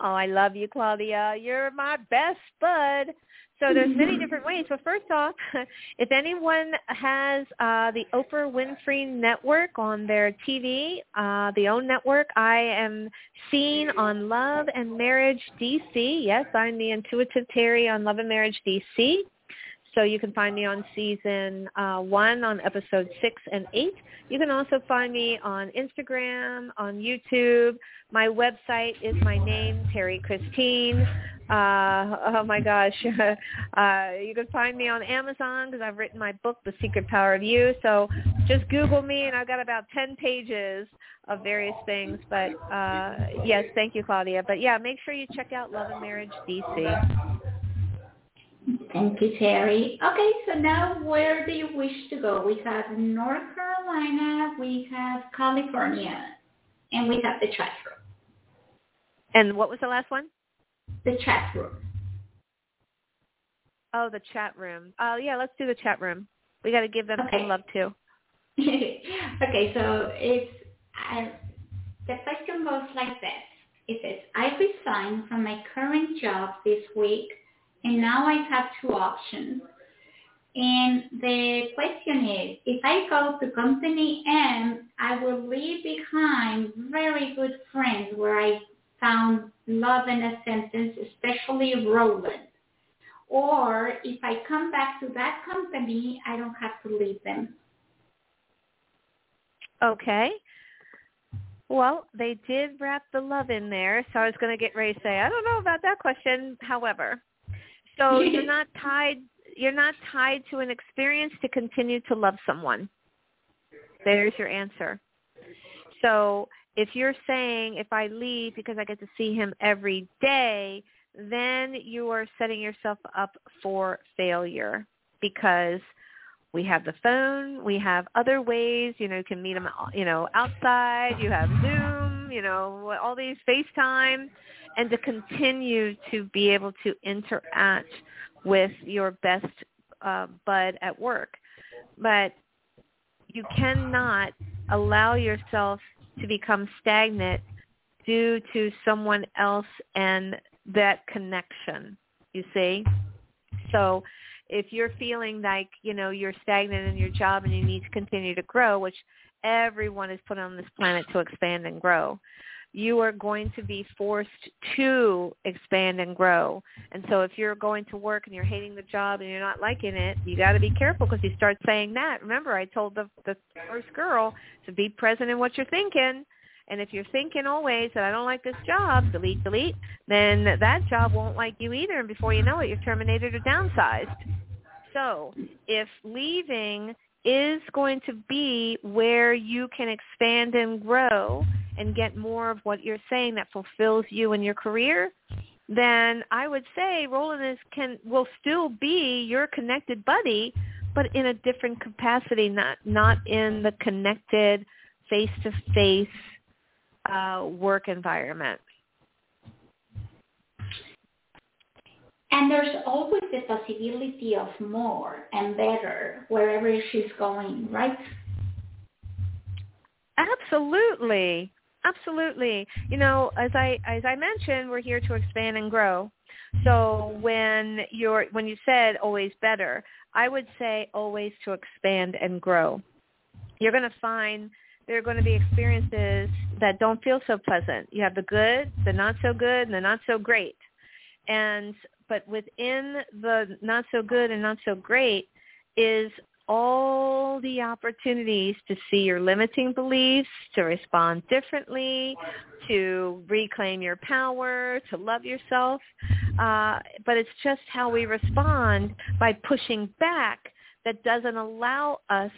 Speaker 3: Oh, I love you, Claudia. You're my best bud. So *laughs* there's many different ways. But first off, *laughs* if anyone has uh, the Oprah Winfrey Network on their TV, uh, the OWN network, I am seen on Love and Marriage DC. Yes, I'm the intuitive Terrie on Love and Marriage DC. So you can find me on season uh, one on episode six and eight. You can also find me on Instagram, on YouTube. My website is my name, Terrie Christine. Uh, oh my gosh. *laughs* uh, you can find me on Amazon because I've written my book, The Secret Power of You. So just Google me and I've got about 10 pages of various things. But uh, yes, thank you, Claudia. But yeah, make sure you check out Love and Marriage DC.
Speaker 2: Thank you, Terrie. Okay, so now where do you wish to go? We have North Carolina, we have California, and we have the chat room.
Speaker 3: And what was the last one?
Speaker 2: The chat room.
Speaker 3: Oh, the chat room. Oh, yeah, let's do the chat room. We got to give them
Speaker 2: Okay.
Speaker 3: some love too. *laughs*
Speaker 2: okay, so it's uh, the question goes like this. It says, I resigned from my current job this week, and now I have two options. And the question is, if I go to company M, I will leave behind very good friends where I found love and acceptance, especially Roland. Or if I come back to that company, I don't have to leave them.
Speaker 3: Okay. Well, they did wrap the love in there, so I was going to get ready to say, I don't know about that question. However, so *laughs* you're not tied you're not tied to an experience to continue to love someone. There's your answer. So if you're saying if I leave because I get to see him every day, then you are setting yourself up for failure because we have the phone, we have other ways, you know, you can meet them, you know, outside, you have Zoom, you know, all these FaceTime, and to continue to be able to interact with your best uh, bud at work. But you cannot allow yourself to become stagnant due to someone else and that connection, you see? So if you're feeling like, you know, you're stagnant in your job and you need to continue to grow, which everyone is put on this planet to expand and grow, you are going to be forced to expand and grow. And so if you're going to work and you're hating the job and you're not liking it, you got to be careful because you start saying that. Remember, I told the, the first girl to be present in what you're thinking. And if you're thinking always that I don't like this job, delete, delete, then that job won't like you either. And before you know it, you're terminated or downsized. So if leaving is going to be where you can expand and grow and get more of what you're saying that fulfills you in your career, then I would say Roland is can will still be your connected buddy, but in a different capacity, not not in the connected face to face work environment.
Speaker 2: And there's always the possibility of more and better wherever she's going, right?
Speaker 3: Absolutely. Absolutely. You know, as I as I mentioned, we're here to expand and grow. So when you're when you said always better, I would say always to expand and grow. You're going to find there are going to be experiences that don't feel so pleasant. You have the good, the not so good, and the not so great. And but within the not so good and not so great is all the opportunities to see your limiting beliefs, to respond differently, to reclaim your power, to love yourself. Uh, but it's just how we respond by pushing back that doesn't allow us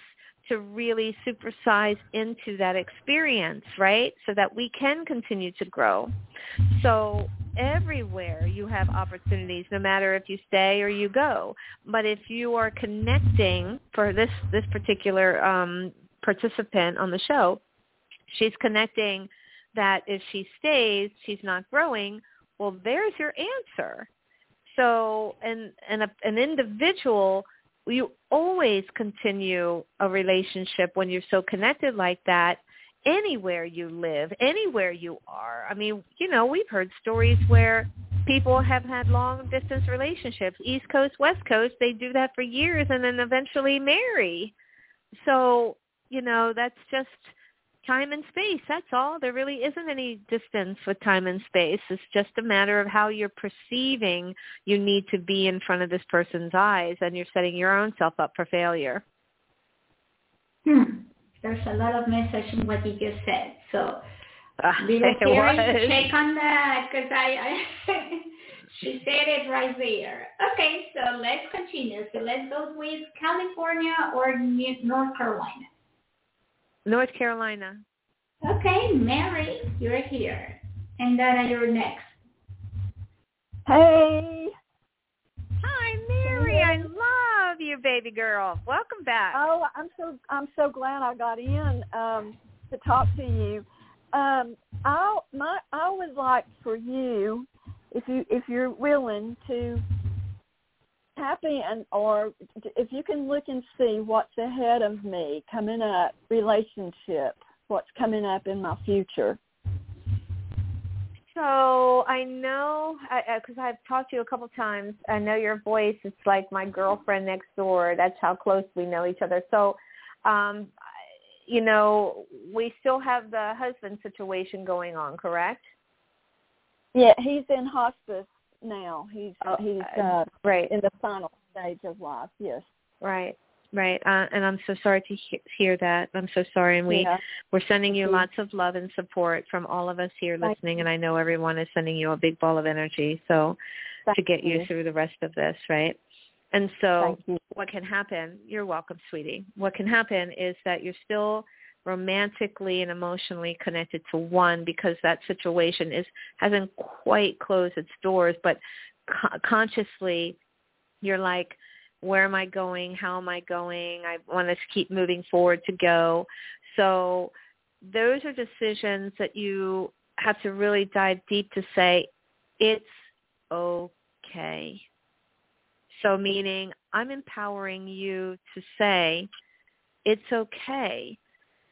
Speaker 3: to really supersize into that experience, right? So that we can continue to grow. So everywhere you have opportunities, no matter if you stay or you go. But if you are connecting for this this particular um, participant on the show, she's connecting that if she stays, she's not growing. Well, there's your answer. So, and and a, an individual, you always continue a relationship when you're so connected like that anywhere you live, anywhere you are. I mean, you know, we've heard stories where people have had long distance relationships, East Coast, West Coast, they do that for years and then eventually marry. So, you know, that's just time and space. That's all. There really isn't any distance with time and space. It's just a matter of how you're perceiving you need to be in front of this person's eyes and you're setting your own self up for failure.
Speaker 2: Hmm there's a lot of message in what you just said. So uh, little check on that because I, I *laughs* she said it right there. Okay, so let's continue. So let's go with California or North Carolina.
Speaker 3: North Carolina.
Speaker 2: Okay, Mary, you're here. And then you're next.
Speaker 6: Hey.
Speaker 3: Hi, Mary. I love love you, baby girl. Welcome back.
Speaker 6: Oh, I'm so I'm so glad I got in um, to talk to you. Um, I my I would like for you, if you if you're willing to tap in, or if you can look and see what's ahead of me coming up, relationship, what's coming up in my future.
Speaker 3: So I know because I've talked to you a couple times. I know your voice. It's like my girlfriend next door. That's how close we know each other. So, um, you know, we still have the husband situation going on, correct?
Speaker 6: Yeah, he's in hospice now. He's oh, he's uh,
Speaker 3: right
Speaker 6: in the final stage of life. Yes.
Speaker 3: Right. Right, uh, and I'm so sorry to he- hear that. I'm so sorry, and we
Speaker 6: yeah.
Speaker 3: we're sending you lots of love and support from all of us here
Speaker 6: Thank
Speaker 3: listening,
Speaker 6: you.
Speaker 3: and I know everyone is sending you a big ball of energy. So
Speaker 6: Thank
Speaker 3: to get
Speaker 6: you.
Speaker 3: you through the rest of this, right? And so, what can happen? You're welcome, sweetie. What can happen is that you're still romantically and emotionally connected to one because that situation is hasn't quite closed its doors, but co- consciously, you're like where am I going? How am I going? I want to keep moving forward to go. So those are decisions that you have to really dive deep to say, it's okay. So meaning I'm empowering you to say, it's okay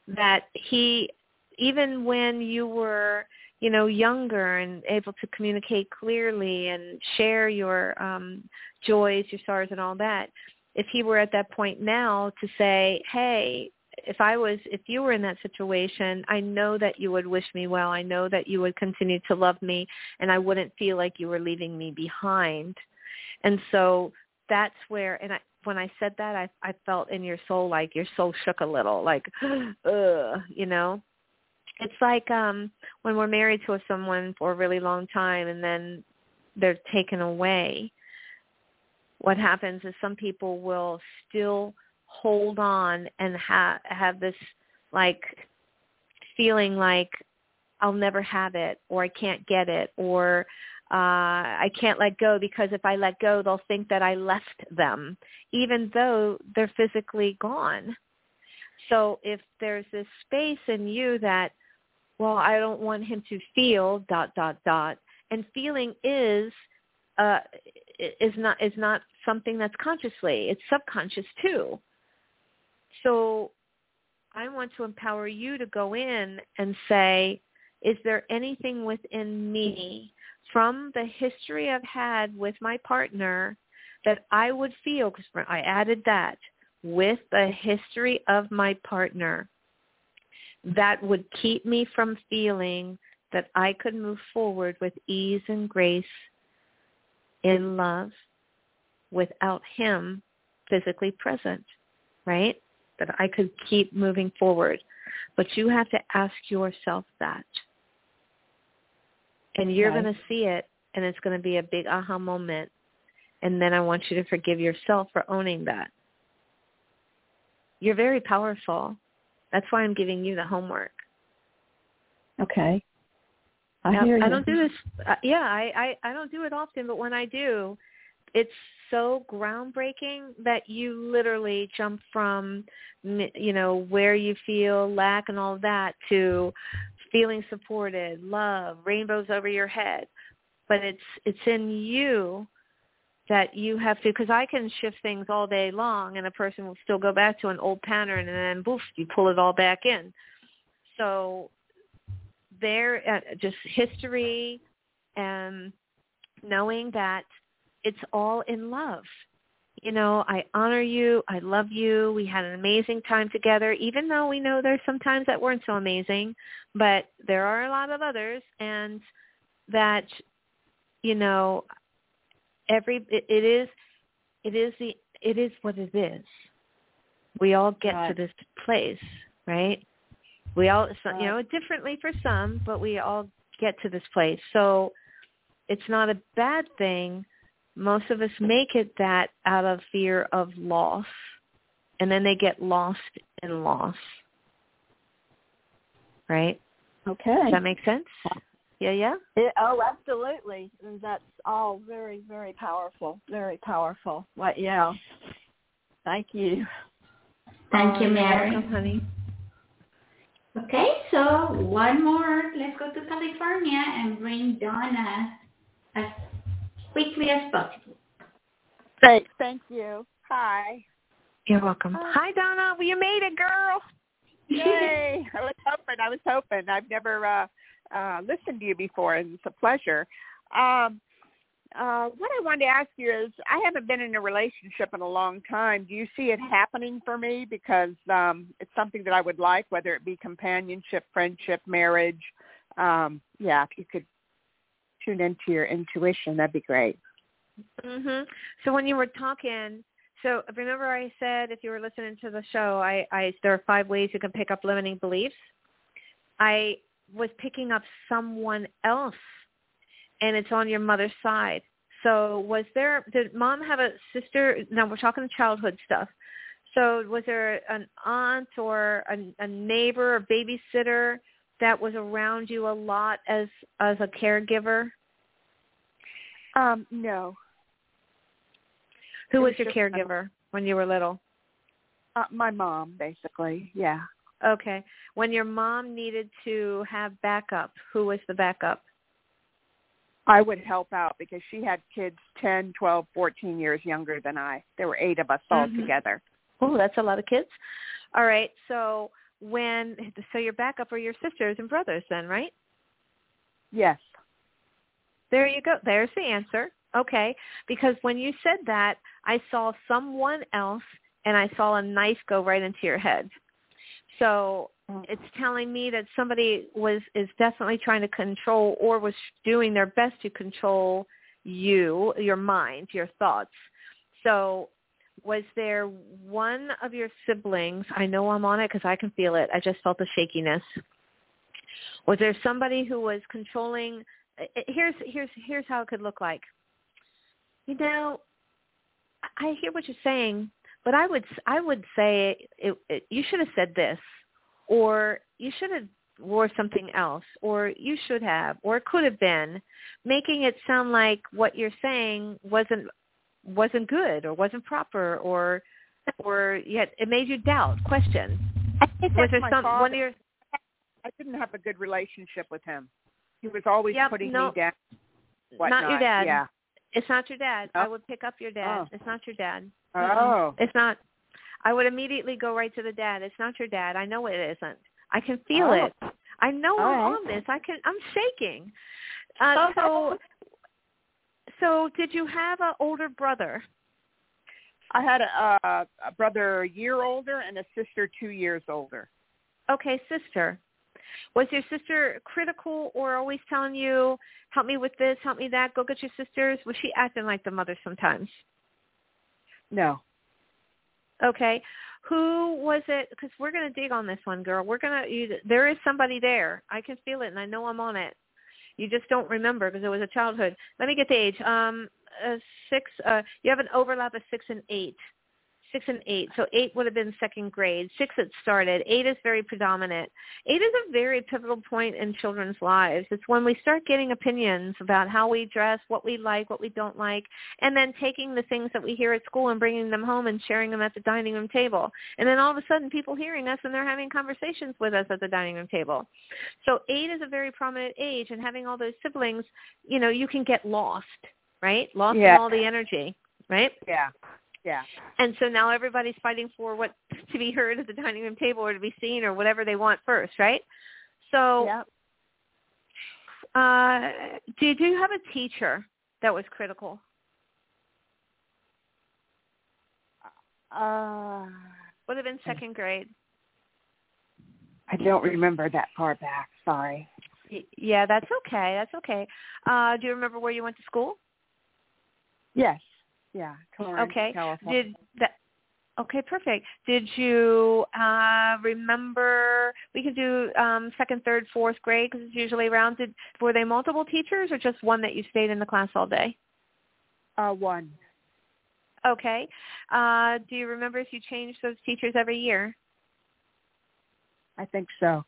Speaker 3: that he, even when you were you know, younger and able to communicate clearly and share your um, joys, your sorrows, and all that. If he were at that point now to say, hey, if I was, if you were in that situation, I know that you would wish me well. I know that you would continue to love me, and I wouldn't feel like you were leaving me behind. And so that's where, and I, when I said that, I, I felt in your soul like your soul shook a little, like, *gasps* ugh, you know it's like um when we're married to someone for a really long time and then they're taken away what happens is some people will still hold on and have have this like feeling like I'll never have it or I can't get it or uh I can't let go because if I let go they'll think that I left them even though they're physically gone. So if there's this space in you that well, I don't want him to feel dot dot dot. And feeling is uh, is not is not something that's consciously. It's subconscious too. So I want to empower you to go in and say, is there anything within me from the history I've had with my partner that I would feel, because I added that, with the history of my partner, that would keep me from feeling that I could move forward with ease and grace in love without him physically present, right? That I could keep moving forward. But you have to ask yourself that. And you're
Speaker 6: okay.
Speaker 3: going to see it, and it's going to be a big aha moment. And then I want you to forgive yourself for owning that. You're very powerful. That's why I'm giving you the homework.
Speaker 6: Okay.
Speaker 5: I hear you.
Speaker 3: I don't do this. Uh, yeah, I, I I don't do it often, but when I do, it's so groundbreaking that you literally jump from you know where you feel lack and all of that to feeling supported, love, rainbows over your head. But it's it's in you that you have to because I can shift things all day long and a person will still go back to an old pattern and then boof you pull it all back in. So there uh, just history and knowing that it's all in love. You know, I honor you. I love you. We had an amazing time together, even though we know there's some times that weren't so amazing, but there are a lot of others and that, you know, every, it, it is, it is the, it is what it is. We all get to this place, right? We all, right. you know, differently for some, but we all get to this place. So it's not a bad thing most of us make it that out of fear of loss and then they get lost in loss right
Speaker 6: okay
Speaker 3: does that make sense yeah yeah
Speaker 6: it, oh absolutely and that's all very very powerful very powerful What? yeah thank you
Speaker 2: thank you mary
Speaker 3: welcome, honey
Speaker 2: okay so one more let's go to california and bring donna as quickly as possible.
Speaker 6: Thank, thank you. Hi.
Speaker 3: You're welcome. Hi, Donna. Well, you made it, girl.
Speaker 7: Yay! I was hoping. I was hoping. I've never uh, uh, listened to you before, and it's a pleasure. Um, uh, what I wanted to ask you is, I haven't been in a relationship in a long time. Do you see it happening for me? Because um, it's something that I would like, whether it be companionship, friendship, marriage. Um, yeah, if you could tune into your intuition, that'd be great.
Speaker 3: Mhm. So when you were talking, so remember I said if you were listening to the show, I, I there are five ways you can pick up limiting beliefs. I was picking up someone else, and it's on your mother's side. So was there? Did mom have a sister? Now we're talking childhood stuff. So was there an aunt or a, a neighbor or babysitter that was around you a lot as as a caregiver?
Speaker 7: Um, no.
Speaker 3: Who was, was your caregiver when you were little?
Speaker 7: Uh, my mom, basically. Yeah.
Speaker 3: Okay. When your mom needed to have backup, who was the backup?
Speaker 7: I would help out because she had kids ten, twelve, fourteen years younger than I. There were eight of us all
Speaker 3: mm-hmm.
Speaker 7: together.
Speaker 3: Oh, that's a lot of kids. All right. So when so your backup are your sisters and brothers then, right?
Speaker 7: Yes.
Speaker 3: There you go. There's the answer. Okay. Because when you said that, I saw someone else and I saw a knife go right into your head. So mm. it's telling me that somebody was is definitely trying to control or was doing their best to control you, your mind, your thoughts. So was there one of your siblings, I know I'm on it because I can feel it. I just felt the shakiness. Was there somebody who was controlling uh, uh, here's here's here's how it could look like. You know, I hear what you're saying, but I would I would say it, it, you should have said this, or you should have wore something else, or you should have, or it could have been, making it sound like what you're saying wasn't wasn't good or wasn't proper or or yet it made you doubt, question.
Speaker 7: I think
Speaker 3: was there
Speaker 7: my
Speaker 3: some
Speaker 7: father.
Speaker 3: one of your
Speaker 7: I didn't have a good relationship with him. He was always
Speaker 3: yep,
Speaker 7: putting
Speaker 3: no,
Speaker 7: me down.
Speaker 3: Whatnot. Not your dad.
Speaker 7: Yeah.
Speaker 3: It's not your dad.
Speaker 7: Oh.
Speaker 3: I would pick up your dad.
Speaker 7: Oh.
Speaker 3: It's not your dad.
Speaker 7: Oh.
Speaker 3: It's not. I would immediately go right to the dad. It's not your dad. I know it isn't. I can feel
Speaker 7: Oh.
Speaker 3: it. I know I'm
Speaker 7: Oh.
Speaker 3: on this. I can. I'm shaking. Uh, so, so did you have an older brother?
Speaker 7: I had a, uh, a brother a year older and a sister two years older.
Speaker 3: Okay, sister. Was your sister critical or always telling you, help me with this, help me that, go get your sisters? Was she acting like the mother sometimes?
Speaker 7: No.
Speaker 3: Okay. Who was it? Because we're going to dig on this one, girl. We're going to, there is somebody there. I can feel it and I know I'm on it. You just don't remember because it was a childhood. Let me get the age. Um, uh, six, uh, you have an overlap of six and eight. Six and eight. So eight would have been second grade. Six it started. Eight is very predominant. Eight is a very pivotal point in children's lives. It's when we start getting opinions about how we dress, what we like, what we don't like, and then taking the things that we hear at school and bringing them home and sharing them at the dining room table. And then all of a sudden people hearing us and they're having conversations with us at the dining room table. So eight is a very prominent age and having all those siblings, you know, you can get lost, right? Lost
Speaker 7: Yeah.
Speaker 3: in all the energy, right?
Speaker 7: Yeah. Yeah.
Speaker 3: And so now everybody's fighting for what *laughs* to be heard at the dining room table or to be seen or whatever they want first, right? So
Speaker 7: Yep.
Speaker 3: uh did you have a teacher that was critical?
Speaker 7: Uh,
Speaker 3: Would have been second grade.
Speaker 7: I don't remember that far back. Sorry.
Speaker 3: Yeah, that's okay. That's okay. Uh do you remember where you went to school?
Speaker 7: Yes. Yeah. Torrance,
Speaker 3: Okay.
Speaker 7: California.
Speaker 3: Did that Okay, perfect. Did you uh remember we could do um second, third, fourth grade because it's usually around did were they multiple teachers or just one that you stayed in the class all day?
Speaker 7: uh, one.
Speaker 3: Okay. Uh do you remember if you changed those teachers every year?
Speaker 7: I think so.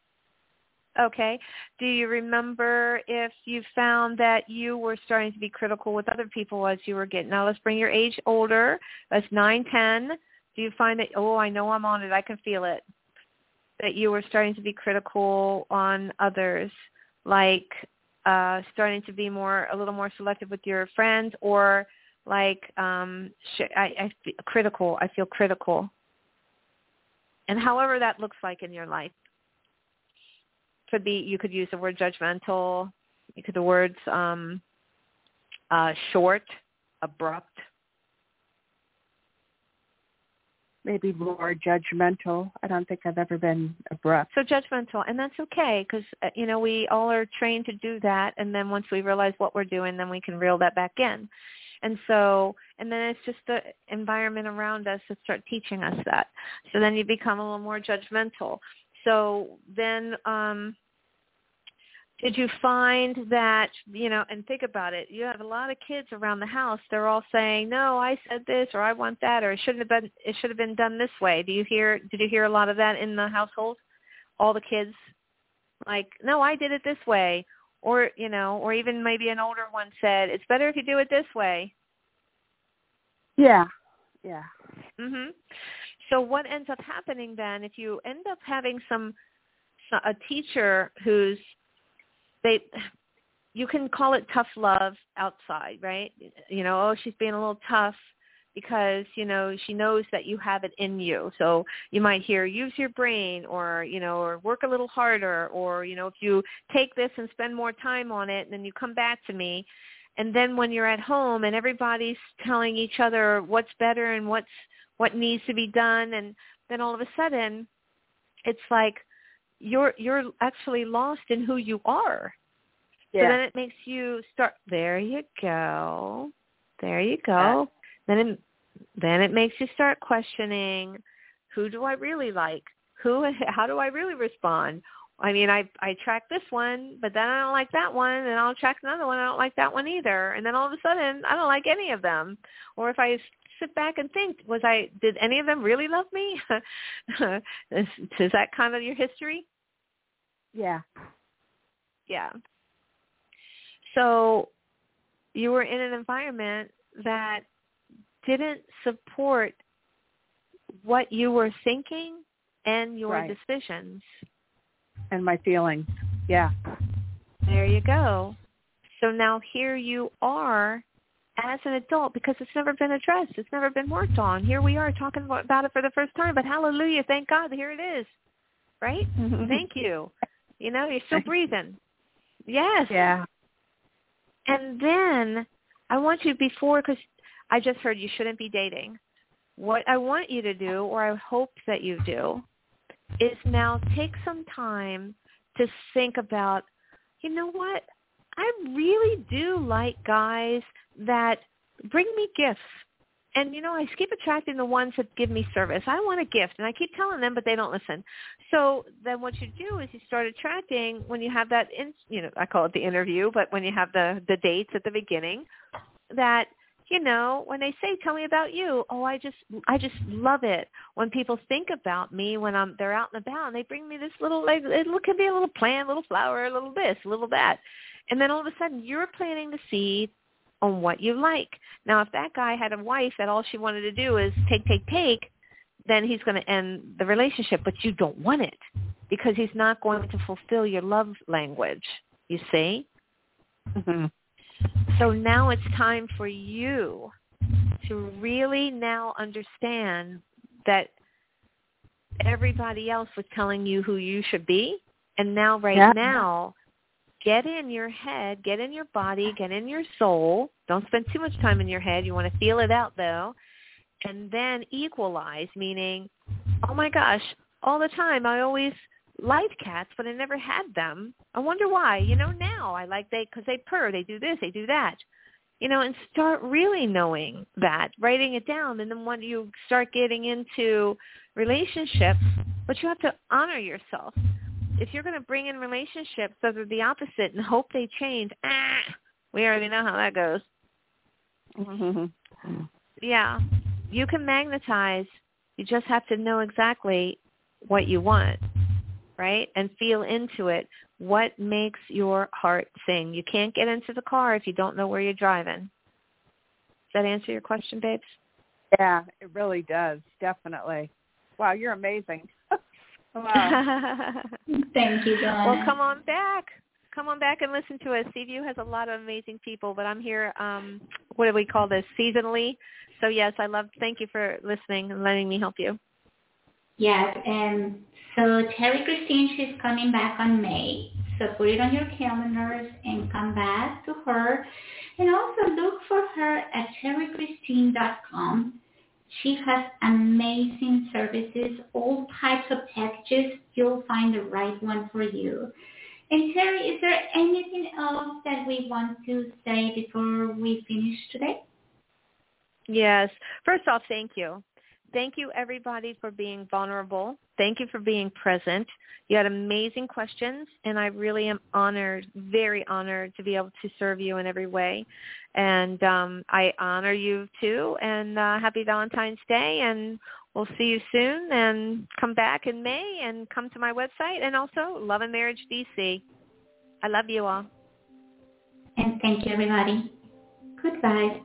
Speaker 3: Okay. Do you remember if you found that you were starting to be critical with other people as you were getting now let's bring your age older. That's nine, ten. Do you find that oh I know I'm on it, I can feel it. That you were starting to be critical on others, like uh starting to be more a little more selective with your friends or like um sh- I, I feel critical, I feel critical. And however that looks like in your life could be you could use the word judgmental you could the words um uh short abrupt
Speaker 7: Maybe more judgmental. I don't think I've ever been abrupt.
Speaker 3: so judgmental and that's okay because uh, you know we all are trained to do that and then once we realize what we're doing then we can reel that back in and so and then it's just the environment around us that start teaching us that so then you become a little more judgmental so then um did you find that you know and think about it you have a lot of kids around the house they're all saying no i said this or i want that or it shouldn't have been it should have been done this way. Do you hear did you hear a lot of that in the household? All the kids? Like no i did it this way or you know or even maybe an older one said it's better if you do it this way.
Speaker 7: Yeah. Yeah.
Speaker 3: mhm so what ends up happening then if you end up having some a teacher who's they you can call it tough love outside right? You know oh she's being a little tough because you know she knows that you have it in you. So you might hear use your brain or you know or work a little harder or you know if you take this and spend more time on it and then you come back to me. And then when you're at home and everybody's telling each other what's better and what's what needs to be done. And then all of a sudden it's like you're you're actually lost in who you are. Yeah. so then it makes you start there you go. There you go. Then it then it makes you start questioning who do i really like? Who *laughs* how do i really respond? I mean i i track this one but then i don't like that one and i'll track another one. I don't like that one either. And then all of a sudden i don't like any of them. Or if i sit back and think was i did any of them really love me is, *laughs* is that kind of your history
Speaker 7: Yeah.
Speaker 3: yeah. So you were in an environment that didn't support what you were thinking and your
Speaker 7: Right.
Speaker 3: decisions.
Speaker 7: And my feelings. Yeah.
Speaker 3: There you go. So now here you are as an adult because it's never been addressed. It's never been worked on. Here we are talking about it for the first time, but hallelujah, thank God, here it is. Right? Mm-hmm. Thank you. You know, you're still breathing. Yes.
Speaker 7: Yeah.
Speaker 3: And then I want you before, because I just heard you shouldn't be dating. What I want you to do, or I hope that you do, is now take some time to think about, you know what? I really do like guys that bring me gifts. And you know, I keep attracting the ones that give me service. I want a gift, and I keep telling them, but they don't listen. So then, what you do is you start attracting when you have that, in, you know, I call it the interview, but when you have the the dates at the beginning, that you know, when they say, "Tell me about you," oh, I just, I just love it when people think about me when I'm they're out and about and they bring me this little, like, it could be a little plant, a little flower, a little this, a little that, and then all of a sudden you're planting the seed on what you like. Now, if that guy had a wife that all she wanted to do is take, take, take, then he's going to end the relationship, but you don't want it because he's not going to fulfill your love language, you see?
Speaker 7: Mm-hmm.
Speaker 3: So now it's time for you to really now understand that everybody else was telling you who you should be. And now right
Speaker 7: yeah.
Speaker 3: now, get in your head, get in your body, get in your soul. Don't spend too much time in your head. You want to feel it out though. And then equalize, meaning, oh my gosh, all the time I always liked cats, but I never had them. I wonder why. You know, now I like they because they purr, they do this, they do that. You know, and start really knowing that, writing it down, and then when you start getting into relationships, but you have to honor yourself. If you're going to bring in relationships that are the opposite and hope they change, ah, we already know how that goes.
Speaker 7: Mm-hmm.
Speaker 3: Yeah, you can magnetize. You just have to know exactly what you want right? And feel into it. What makes your heart sing? You can't get into the car if you don't know where you're driving. Does that answer your question, babes?
Speaker 7: Yeah, it really does. Definitely. Wow, you're amazing. Wow. *laughs*
Speaker 2: Thank you, Donna.
Speaker 3: Well, come on back. Come on back and listen to us. C View has a lot of amazing people, but I'm here, um, what do we call this, seasonally. So, yes, I love, thank you for listening and letting me help you.
Speaker 2: Yes, and so Terrie Christine, she's coming back on May. So put it on your calendars and come back to her. And also look for her at terriechristine.com. She has amazing services, all types of packages. You'll find the right one for you. And Terrie, is there anything else that we want to say before we finish today?
Speaker 3: Yes. First off, thank you thank you everybody for being vulnerable. Thank you for being present. You had amazing questions and I really am honored, very honored to be able to serve you in every way. And um, I honor you too and uh, happy Valentine's Day and we'll see you soon and come back in May and come to my website and also Love and Marriage DC. I love you all.
Speaker 2: And thank you everybody. Goodbye.